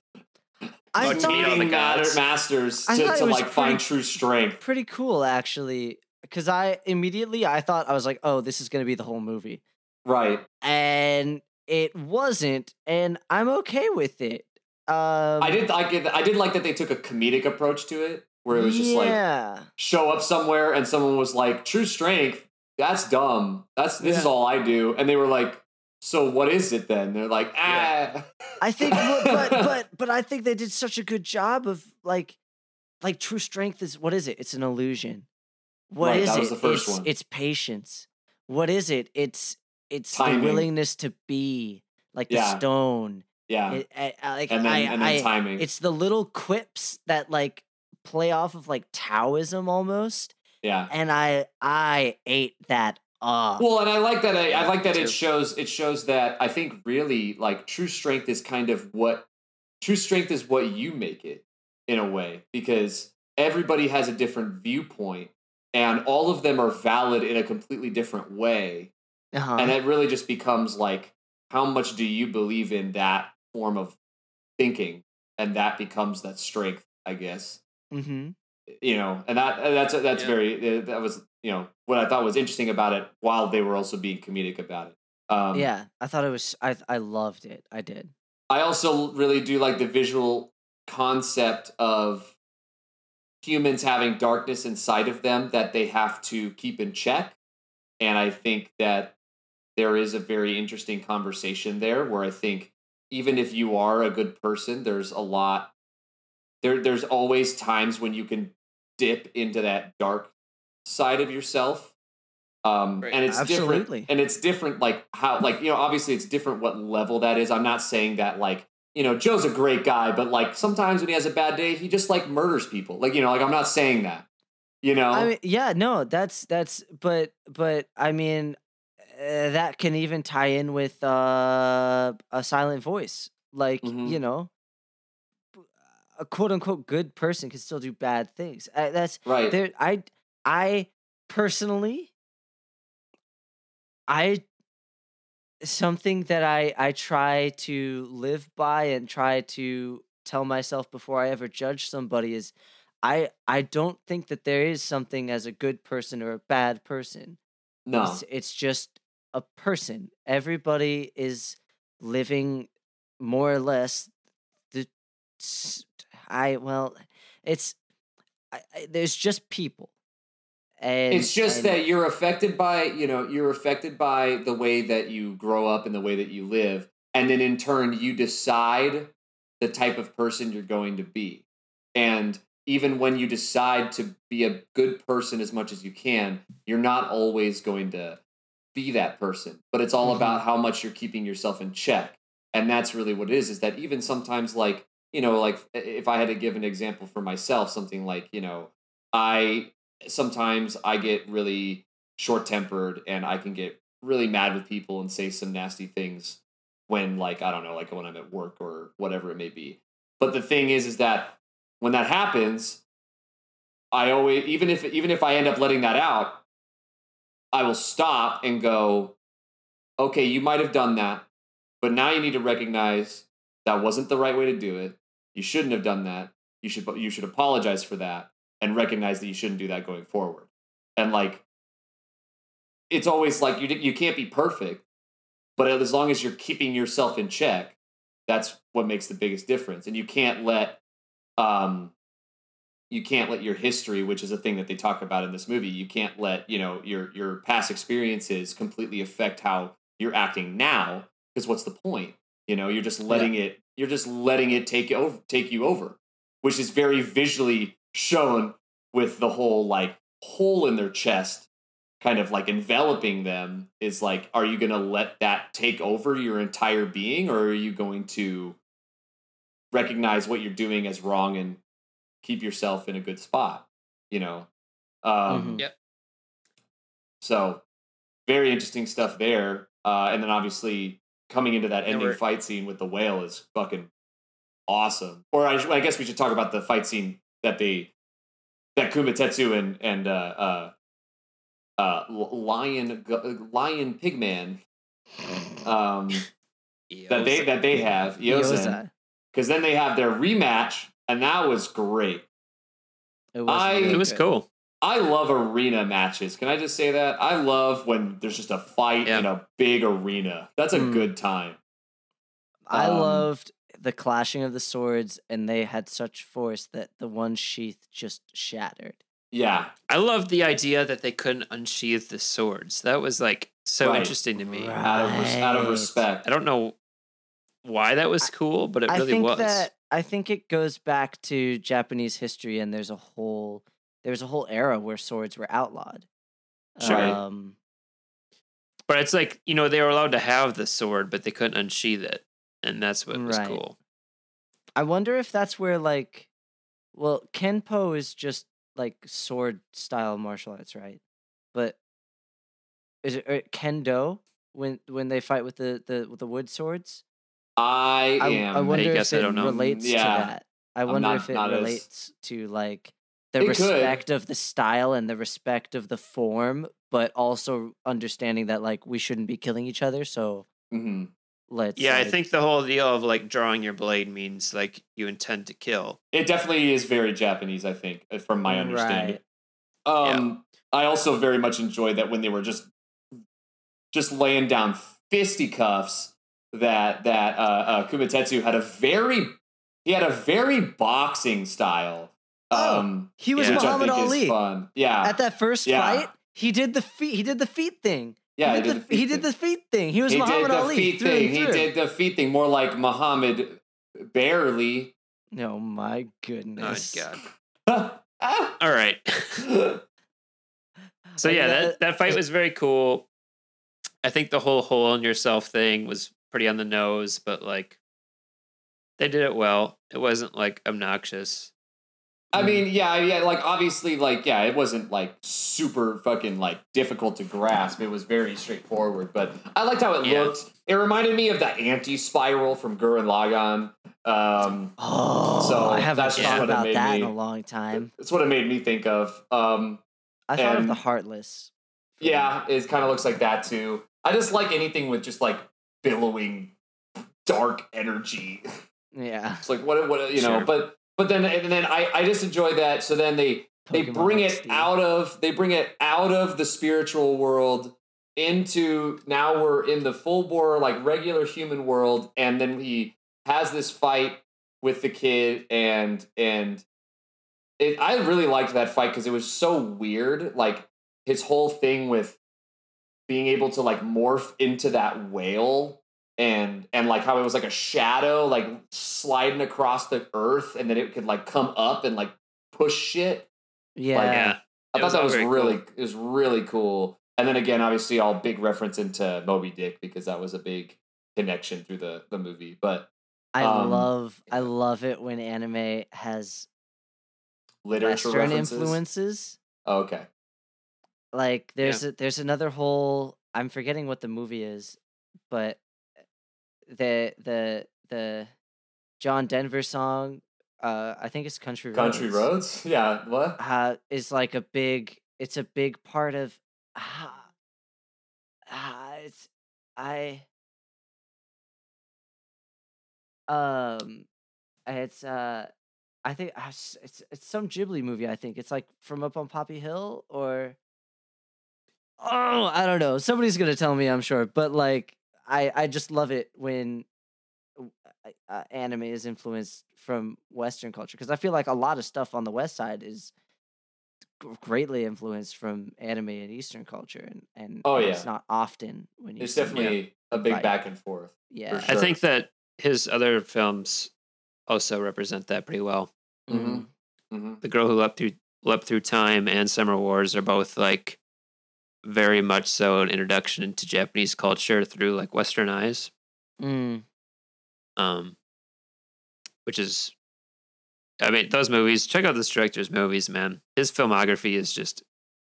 I Like, thought all the gods. masters to, to like find true strength. pretty cool actually because i immediately i thought i was like oh this is going to be the whole movie. Right. And it wasn't and i'm okay with it. Um i did like it i did like that they took a comedic approach to it where it was just like show up somewhere and someone was like, "True strength, that's dumb. That's this is all I do," and they were like, "So what is it then?" They're like, "Ah." I think, well, but but but I think they did such a good job of like, like true strength is what is it? It's an illusion. What Right, is that it? the first it's, one. it's patience. What is it? It's it's Timing. the willingness to be like the Yeah. stone. yeah, It, I, I, like and then I, and then I- timing. it's the little quips that like play off of like Taoism almost, yeah. and I I ate that up. Well, and I like that. I, I like that it shows. It shows that I think really like true strength is kind of what true strength is what you make it in a way because everybody has a different viewpoint and all of them are valid in a completely different way uh-huh. and it really just becomes like how much do you believe in that form of thinking and that becomes that strength i guess mm-hmm. You know and that uh, that's uh, that's Yeah. very uh, that was you know what i thought was interesting about it while they were also being comedic about it um yeah, I thought it was. I I loved it. I did. i also really do like the visual concept of humans having darkness inside of them that they have to keep in check and i think that there is a very interesting conversation there where i think even if you are a good person there's a lot there there's always times when you can dip into that dark side of yourself um Right. and it's Absolutely. different and it's different like how like you know obviously it's different what level that is i'm not saying that like you know joe's a great guy but like sometimes when he has a bad day he just like murders people like you know like i'm not saying that you know I mean, yeah, no, that's that's, but but I mean, uh, that can even tie in with uh, a silent voice, like Mhm. you know, b- a quote unquote good person can still do bad things. Uh, that's right there. I I personally, I something that I I try to live by and try to tell myself before I ever judge somebody is I I don't think that there is something as a good person or a bad person. no It's, it's just a person. Everybody is living more or less the I well, it's I, I, there's just people. And it's just and- that you're affected by you know you're affected by the way that you grow up and the way that you live and then in turn you decide the type of person you're going to be and even when you decide to be a good person as much as you can you're not always going to be that person but it's all Mhm. about how much you're keeping yourself in check and that's really what it is is that even sometimes like you know like if i had to give an example for myself something like you know i sometimes I get really short tempered and I can get really mad with people and say some nasty things when like I don't know like when I'm at work or whatever it may be. But the thing is is that when that happens I always even if even if I end up letting that out I will stop and go okay you might have done that but now you need to recognize that wasn't the right way to do it. You shouldn't have done that. You should you should apologize for that and recognize that you shouldn't do that going forward. And like, it's always like you you can't be perfect, but as long as you're keeping yourself in check, that's what makes the biggest difference. And you can't let um you can't let your history, which is a thing that they talk about in this movie, you can't let you know your your past experiences completely affect how you're acting now. Because what's the point? You know, you're just letting it you're just letting it take over take you over, which is very visually shown with the whole like hole in their chest kind of like enveloping them is like are you going to let that take over your entire being or are you going to recognize what you're doing as wrong and keep yourself in a good spot you know um Mhm. Yep. so very interesting stuff there uh and then obviously coming into that ending fight scene with the whale is fucking awesome. Or I, I guess we should talk about the fight scene that they that Kumatetsu and and uh uh uh lion lion pigman um that they that they have Yosen because then they have their rematch and that was great. It was, I- really It was cool. I love arena matches. Can I just say that? I love when there's just a fight Yeah. in a big arena. That's a Mm. good time. I Um, loved the clashing of the swords, and they had such force that the one sheath just shattered. Yeah, I love the idea that they couldn't unsheath the swords. That was like so Right. interesting to me. Right. out of res- out of respect. I don't know why that was cool, but it I really think was. that I think it goes back to Japanese history, and there's a whole there's a whole era where swords were outlawed. Sure. Um, But it's like, you know, they were allowed to have the sword, but they couldn't unsheath it. And that's what was Right. cool. I wonder if that's where like, well, kenpo is just like sword style martial arts, right? But is it kendo when when they fight with the the with the wood swords? I I, am. I wonder guess if I it don't know. relates Yeah. to that. I wonder not- if it not as- relates to like the It could. respect of the style and the respect of the form, but also understanding that like we shouldn't be killing each other. So Mhm. let's. Yeah, I think the whole deal of like drawing your blade means like you intend to kill. It definitely is very Japanese. I think, uh, from my understanding. Right. Um, I also very much enjoyed that when they were just just laying down fisticuffs. That that uh, uh, Kumatetsu had a very he had a very boxing style. Oh, Um, He was Yeah. Muhammad Ali fun. Yeah, at that first Yeah. fight. He did the feet. He did the feet thing. yeah. he did, the, feet he did thing. the feet thing. He was he Muhammad did the Ali. feet thing. He did the feet thing more like Muhammad barely. Oh my Oh goodness. god. Ah. All right. So yeah, that- that, that fight was very cool. I think the whole hole in yourself thing was pretty on the nose, but like they did it well. It wasn't like obnoxious. I mean, yeah, yeah, like obviously, like yeah, it wasn't like super fucking like difficult to grasp. It was very straightforward, but I liked how it Yeah. looked. It reminded me of that anti-spiral from Gurren Lagann. Um, Oh, So I haven't that's thought about that in a long time. it's what it made me think of. Um, I thought of the Heartless. yeah, it kind of looks like that too. I just like anything with just like billowing dark energy. Yeah. It's like what what you know, Sure. but but then and then I I just enjoy that. So then they they Pokemon bring it XD. out of they bring it out of the spiritual world into now we're in the full bore like regular human world and then he has this fight with the kid and and it, I really liked that fight because it was so weird like his whole thing with being able to like morph into that whale and and like how it was like a shadow like sliding across the earth and then it could like come up and like push shit Yeah. yeah. I It thought was that was really cool. it was really cool. And then again, obviously, all big reference into Moby Dick because that was a big connection through the the movie. But I Um, love I love it when anime has literature Western references. influences. Oh, okay, Like there's a, there's another whole I'm forgetting what the movie is, but the the the John Denver song, uh, I think it's Country Roads. Country Roads. Yeah, what? uh, is like a big it's a big part of uh, uh, it's i um it's uh i think uh, it's it's some ghibli movie i think it's like from up on poppy hill or oh i don't know somebody's gonna tell me i'm sure but like i i just love it when uh, uh, anime is influenced from western culture because i feel like a lot of stuff on the west side is greatly influenced from anime and eastern culture and and Oh, yeah. it's not often when you It's see it. definitely a big Right. back and forth. yeah for I think that his other films also represent that pretty well. Mhm. hmm The Girl Who Leapt Through Leapt Through Time and Summer Wars are both like very much so an introduction into Japanese culture through like Western eyes. Mm. Um which is I mean, those movies, check out this director's movies, man. His filmography is just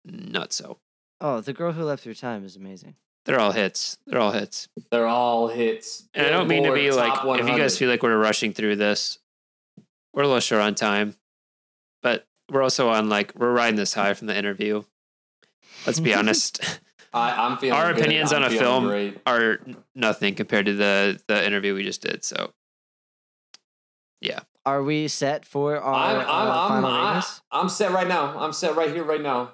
nutso. oh the girl who leapt through time is amazing They're all hits. They're all hits. They're all hits. And I don't mean to be like, Top if you guys feel like we're rushing through this, we're a little short on time, but we're also on like, we're riding this high from the interview. Let's be honest, I, I'm feeling our good. opinions I'm on a film Great. are nothing compared to the the interview we just did. So, yeah. are we set for our I'm I'm uh, I'm, final I, ratings? I'm set right now. I'm set right here right now.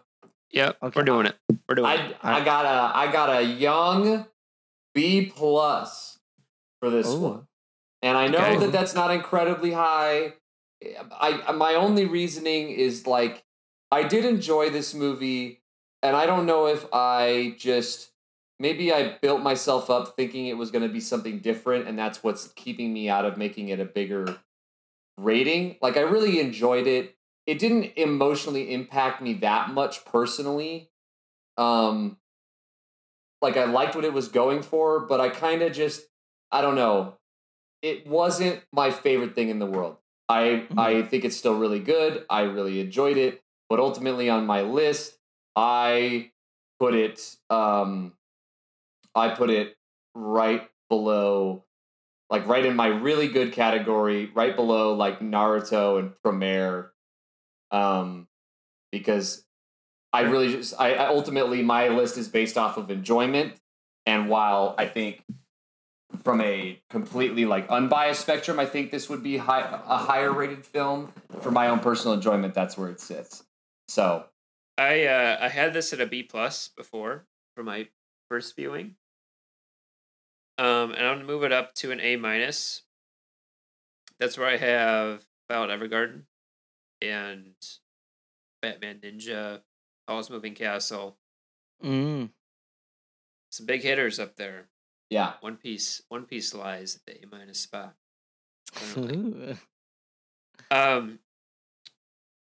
yep, Okay. we're doing it. We're doing it. I I got a I got a young B plus for this Ooh. one. and I know Okay. that that's not incredibly high. I my only reasoning is like I did enjoy this movie, and I don't know if I just maybe I built myself up thinking it was going to be something different, and that's what's keeping me out of making it a bigger rating. Like I really enjoyed it. It didn't emotionally impact me that much personally. Um, like I liked what it was going for, but I kind of just I don't know. It wasn't my favorite thing in the world. I I think it's still really good. I really enjoyed it, but ultimately on my list, I put it um I put it right below like right in my really good category, right below like Naruto and Promare. Um because I really just I, I ultimately my list is based off of enjoyment and while I think from a completely like unbiased spectrum, I think this would be high, a higher rated film. For my own personal enjoyment, that's where it sits. So I uh, I had this at a B plus before for my first viewing. Um, and I'm gonna move it up to an A minus. That's where I have Violet Evergarden and Batman Ninja, Howl's Moving Castle. Mm. Some big hitters up there. yeah, One Piece, One Piece lies at the A minus spot. Um,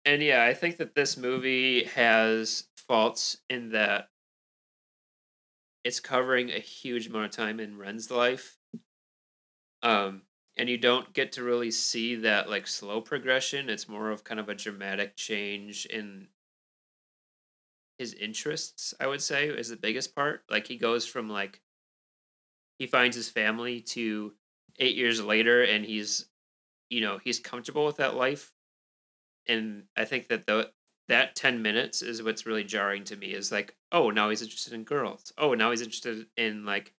and yeah, I think that this movie has faults in that it's covering a huge amount of time in Ren's life. Um, and you don't get to really see that like slow progression. It's more of kind of a dramatic change in his interests, I would say, is the biggest part. Like he goes from like he finds his family to eight years later and he's you know he's comfortable with that life and i think that the that 10 minutes is what's really jarring to me is like oh now he's interested in girls oh now he's interested in like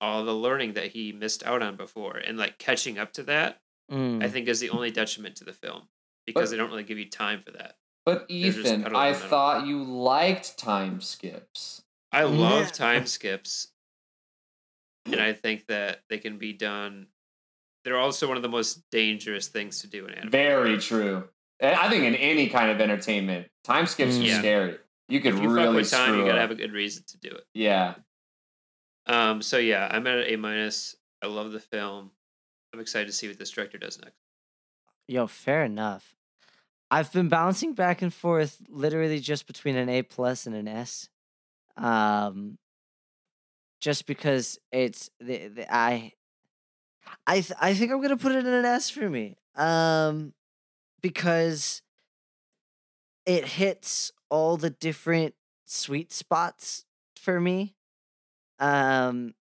all the learning that he missed out on before and like catching up to that Mm. i think is the only detriment to the film because But- they don't really give you time for that but They're just Ethan, I thought you liked time skips. i love Yeah. time skips and i think that they can be done they're also one of the most dangerous things to do in anime Very true. And I think in any kind of entertainment, time skips are Yeah. scary. You could if you fuck really with time screw you gotta up. have a good reason to do it yeah. Um. So yeah, I'm at an A minus. I love the film. I'm excited to see what this director does next. Yo, fair enough. I've been bouncing back and forth literally just between an A plus and an S. Um just because it's the, the I I th- I think I'm going to put it in an S for me. Um because it hits all the different sweet spots for me. Um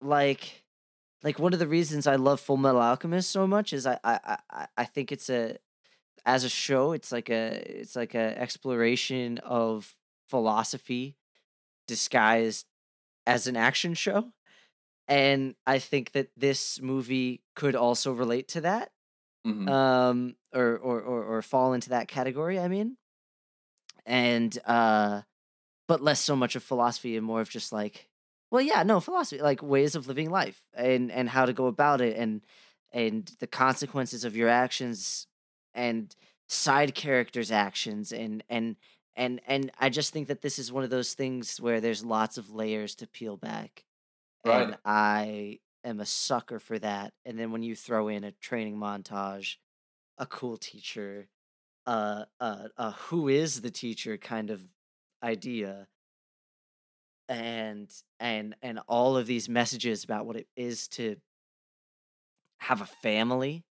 like like one of the reasons I love Full Metal Alchemist so much is I I I- I, think it's a as a show it's like a it's like a exploration of philosophy disguised as an action show and I think that this movie could also relate to that Mhm. um or, or or or fall into that category i mean and uh but less so much of philosophy and more of just like well yeah no philosophy like ways of living life and and how to go about it and and the consequences of your actions and side characters actions and and and and i just think that this is one of those things where there's lots of layers to peel back and Right. I am a sucker for that. And then when you throw in a training montage, a cool teacher, uh, uh, uh, who is the teacher kind of idea, and and and all of these messages about what it is to have a family,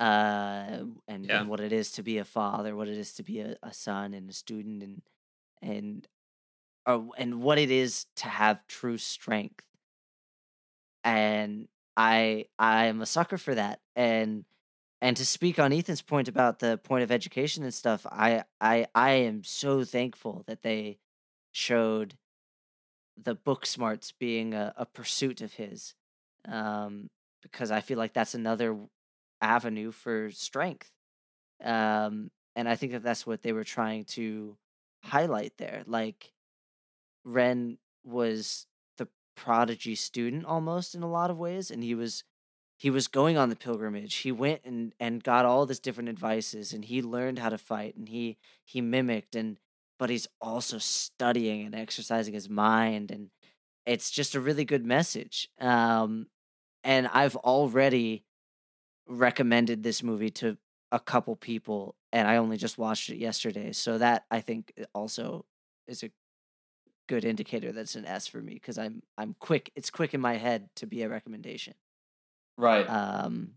uh, and Yeah. and what it is to be a father, what it is to be a, a son and a student, and and uh, and what it is to have true strength and i i am a sucker for that and and to speak on ethan's point about the point of education and stuff i i i am so thankful that they showed the book smarts being a, a pursuit of his um because i feel like that's another avenue for strength um and i think that that's what they were trying to highlight there like ren was prodigy student almost in a lot of ways and he was he was going on the pilgrimage. He went and and got all this different advices and he learned how to fight and he he mimicked and but he's also studying and exercising his mind and it's just a really good message. Um and I've already recommended this movie to a couple people and I only just watched it yesterday. So that I think also is a good indicator that's an S for me because I'm I'm quick. It's quick in my head to be a recommendation. Right. Um,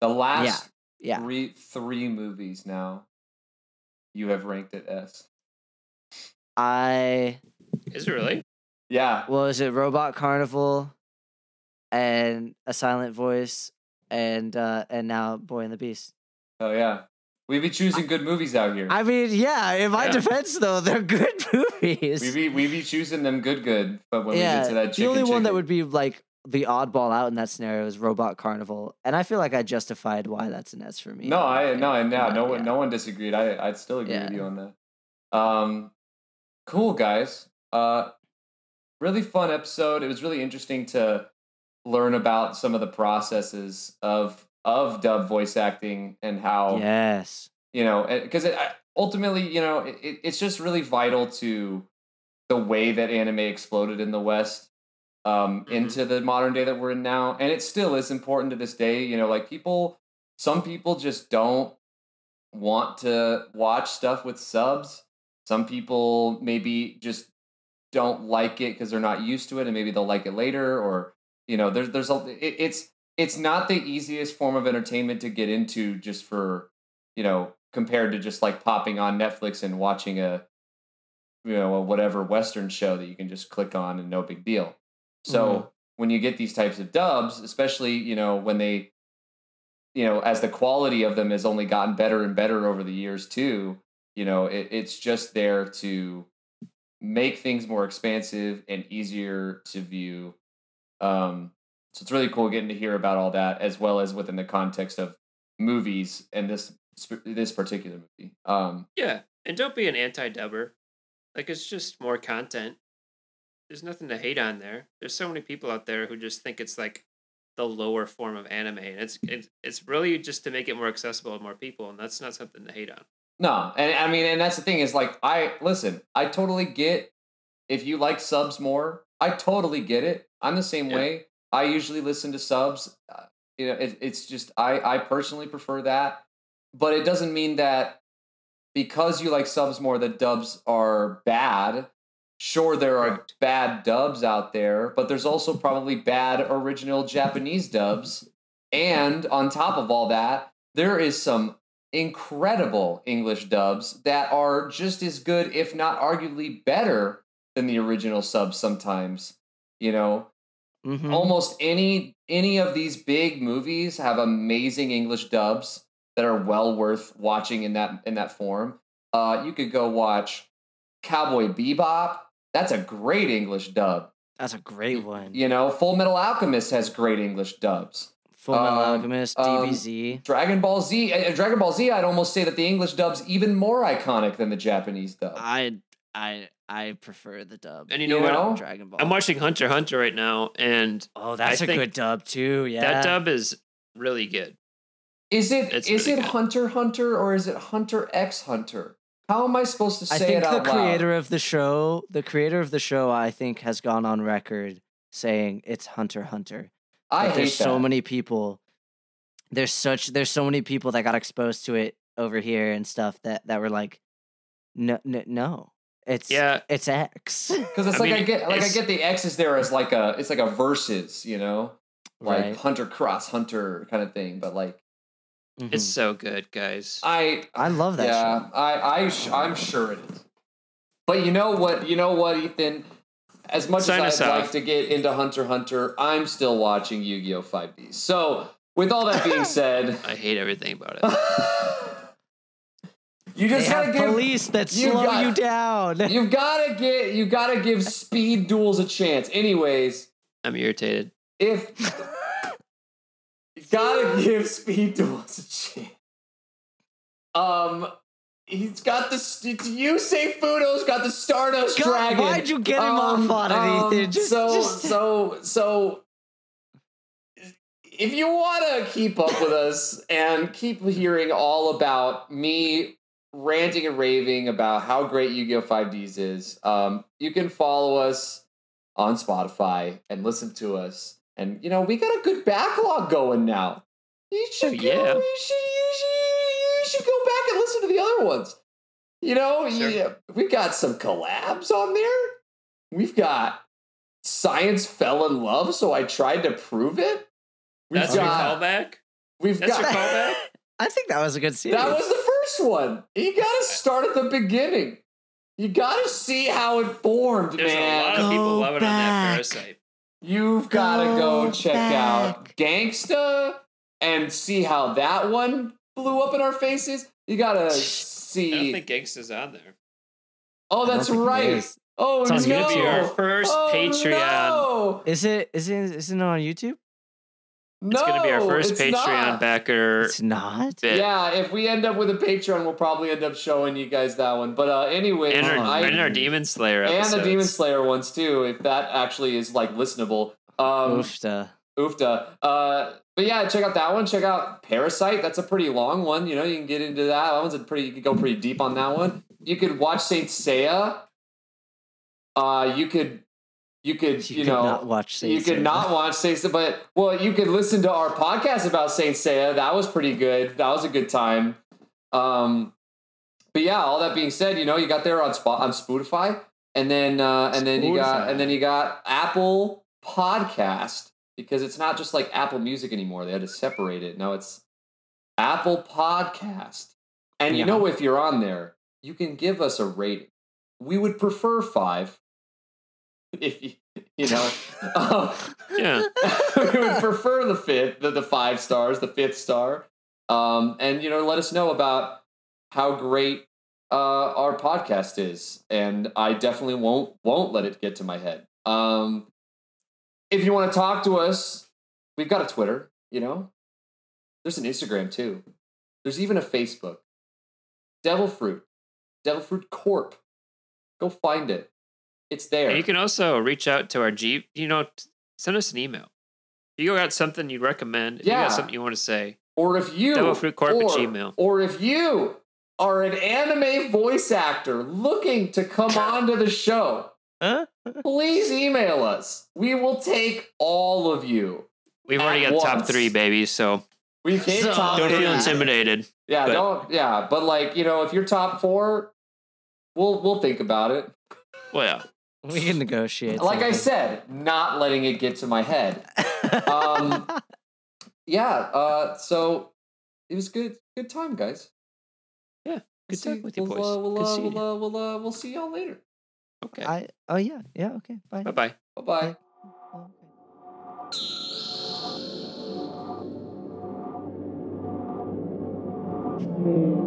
the last yeah, yeah. three three movies now you have ranked it S. I Is it really? Yeah. well, is it Robot Carnival, and A Silent Voice, and uh and now Boy and the Beast. Oh yeah. We be choosing good movies out here. I mean, yeah. In my Yeah. defense, though, they're good movies. we be we be choosing them good good, but when yeah, we get to that the chicken only one that would be like the oddball out in that scenario is Robot Carnival, and I feel like I justified why that's an S for me. No, I no, and Yeah, no one yeah. no one disagreed. I I'd still agree with you on that. Um cool guys. Uh really fun episode. It was really interesting to learn about some of the processes of of dub voice acting and how Yes. you know because it, I- ultimately you know it, it- it's just really vital to the way that anime exploded in the west um Mhm. into the modern day that we're in now and it still is important to this day you know like people some people just don't want to watch stuff with subs some people maybe just don't like it because they're not used to it and maybe they'll like it later or you know there's there's a it, it's it's not the easiest form of entertainment to get into just for you know compared to just like popping on netflix and watching a you know a whatever western show that you can just click on and no big deal so Mhm. when you get these types of dubs especially you know when they you know as the quality of them has only gotten better and better over the years too you know it, it's just there to make things more expansive and easier to view um so it's really cool getting to hear about all that as well as within the context of movies and this this particular movie um Yeah. And don't be an anti dubber. Like it's just more content. There's nothing to hate on there. There's so many people out there who just think it's like the lower form of anime. And it's it's it's really just to make it more accessible to more people, and that's not something to hate on. No, and I mean, and that's the thing is like I listen. I totally get if you like subs more. I totally get it. I'm the same Yeah. way. I usually listen to subs. Uh, you know, it, it's just I I personally prefer that, but it doesn't mean that because you like subs more that dubs are bad. Sure, there are bad dubs out there, but there's also probably bad original Japanese dubs. And on top of all that, there is some incredible English dubs that are just as good, if not arguably better, than the original subs sometimes. You know, Mhm. almost any any of these big movies have amazing English dubs that are well worth watching in that in that form. Uh, you could go watch Cowboy Bebop. That's a great English dub. That's a great one. You know, Full Metal Alchemist has great English dubs. Full Metal Um, Alchemist, um, DBZ. Dragon Ball Z, uh, Dragon Ball Z, I'd almost say that the English dub's even more iconic than the Japanese dub. I I I prefer the dub. And you know You what? Dragon Ball. I'm watching Hunter Hunter right now, and Oh, that's I a think good dub too. Yeah. that dub is really good. Is it It's is it good. Hunter Hunter or is it Hunter X Hunter? How am I supposed to say I think it the out loud? creator of the show, the creator of the show, I think has gone on record saying it's Hunter Hunter. I But hate there's so that. many people. There's such there's so many people that got exposed to it over here and stuff that that were like, no, no, no. It's Yeah. it's X. because it's I like I get like I get the X is there as like a it's like a versus, you know, like Right. Hunter cross Hunter kind of thing. But like It's Mhm. so good, guys. I I love that yeah, show. I I sh- I'm sure it is. But you know what? You know what, Ethan? As much Sign as I'd off. like to get into Hunter Hunter, I'm still watching Yu-Gi-Oh! 5D. So, with all that being said, I hate everything about it. you They just gotta have give police that you slow got- you down. you've gotta get you gotta give speed duels a chance. Anyways, I'm irritated. if you gotta give speed duels a chance. Um, he's got the st- you say Fudo's got the Stardust God, Dragon. why'd you get him off on it, um, Ethan? Just- so just- so so. if you want to keep up with us and keep hearing all about me ranting and raving about how great Yu-Gi-Oh! 5Ds is, um, you can follow us on Spotify and listen to us. And you know, we got a good backlog going now. You should Oh, go, yeah. you should, you should, you should go back and listen to the other ones. You know, Sure. yeah, we've got some collabs on there. We've got science fell in love, so I tried to prove it. We've That's your got, callback. we've That's your got callback. I think that was a good series. that was the first one. You got to start at the beginning. You got to see how it formed, There's man. a lot of people Go loving on that back. Parasyte. You've got to go Go check out. Gangsta and see how that one blew up in our faces. You got to see. I don't see. think Gangsta's on there. oh, I don't that's think it right. is. Oh It's on no! It's gonna be our first oh, Patreon. No. Is it? Is it? Isn't it on YouTube? It's going to be our first Patreon not. backer It's not. bit. Yeah, if we end up with a Patreon, we'll probably end up showing you guys that one. But uh, anyway, And our, I, and our Demon Slayer and episodes. the Demon Slayer ones too, if that actually is like listenable. Um, Oofta. Oofta. Uh, but yeah, check out that one. Check out Parasyte. That's a pretty long one. You know, you can get into that. That one's a pretty. You could go pretty deep on that one. You could watch Saint Seiya. Uh, you could, you could, You, you, could know, not watch. Saint you could Seiya. not watch Saint Seiya, but well, you could listen to our podcast about Saint Seiya. That was pretty good. That was a good time. Um, but yeah, all that being said, you know, you got there on spot on Spotify, and then uh, and then you got and then you got Apple Podcast because it's not just like Apple Music anymore. They had to separate it. Now it's Apple Podcast, and you know, if you're on there, you can give us a rating. We would prefer five. If you, you know, um, Yeah. we would prefer the fifth, the, the five stars, the fifth star. Um, and you know, let us know about how great uh, our podcast is, and I definitely won't won't let it get to my head. Um, if you want to talk to us, we've got a Twitter. You know, there's an Instagram too. There's even a Facebook. Devil Fruit, Devil Fruit Corp. Go find it. It's there. And you can also reach out to our G. You know, send us an email. If you got something you'd recommend, if you Yeah. got something you want to say, Or if you Devilfruitcorp at or, Gmail. or if you are an anime voice actor looking to come onto the show, Huh? please email us. We will take all of you. we've already At got top three, baby. So We've hit So- top don't three. feel intimidated. Yeah, but- don't yeah, but like, you know, if you're top four, we'll we'll think about it. Well, yeah. We can negotiate. like I said, not letting it get to my head. um, yeah. Uh, so it was good. Good time, guys. Yeah. Good time with you, we'll, boys. Uh, we'll, uh, we'll, uh, we'll, uh, we'll see y'all later. Okay. I, oh, yeah. Yeah. Okay. Bye. Bye-bye. Bye-bye. Bye.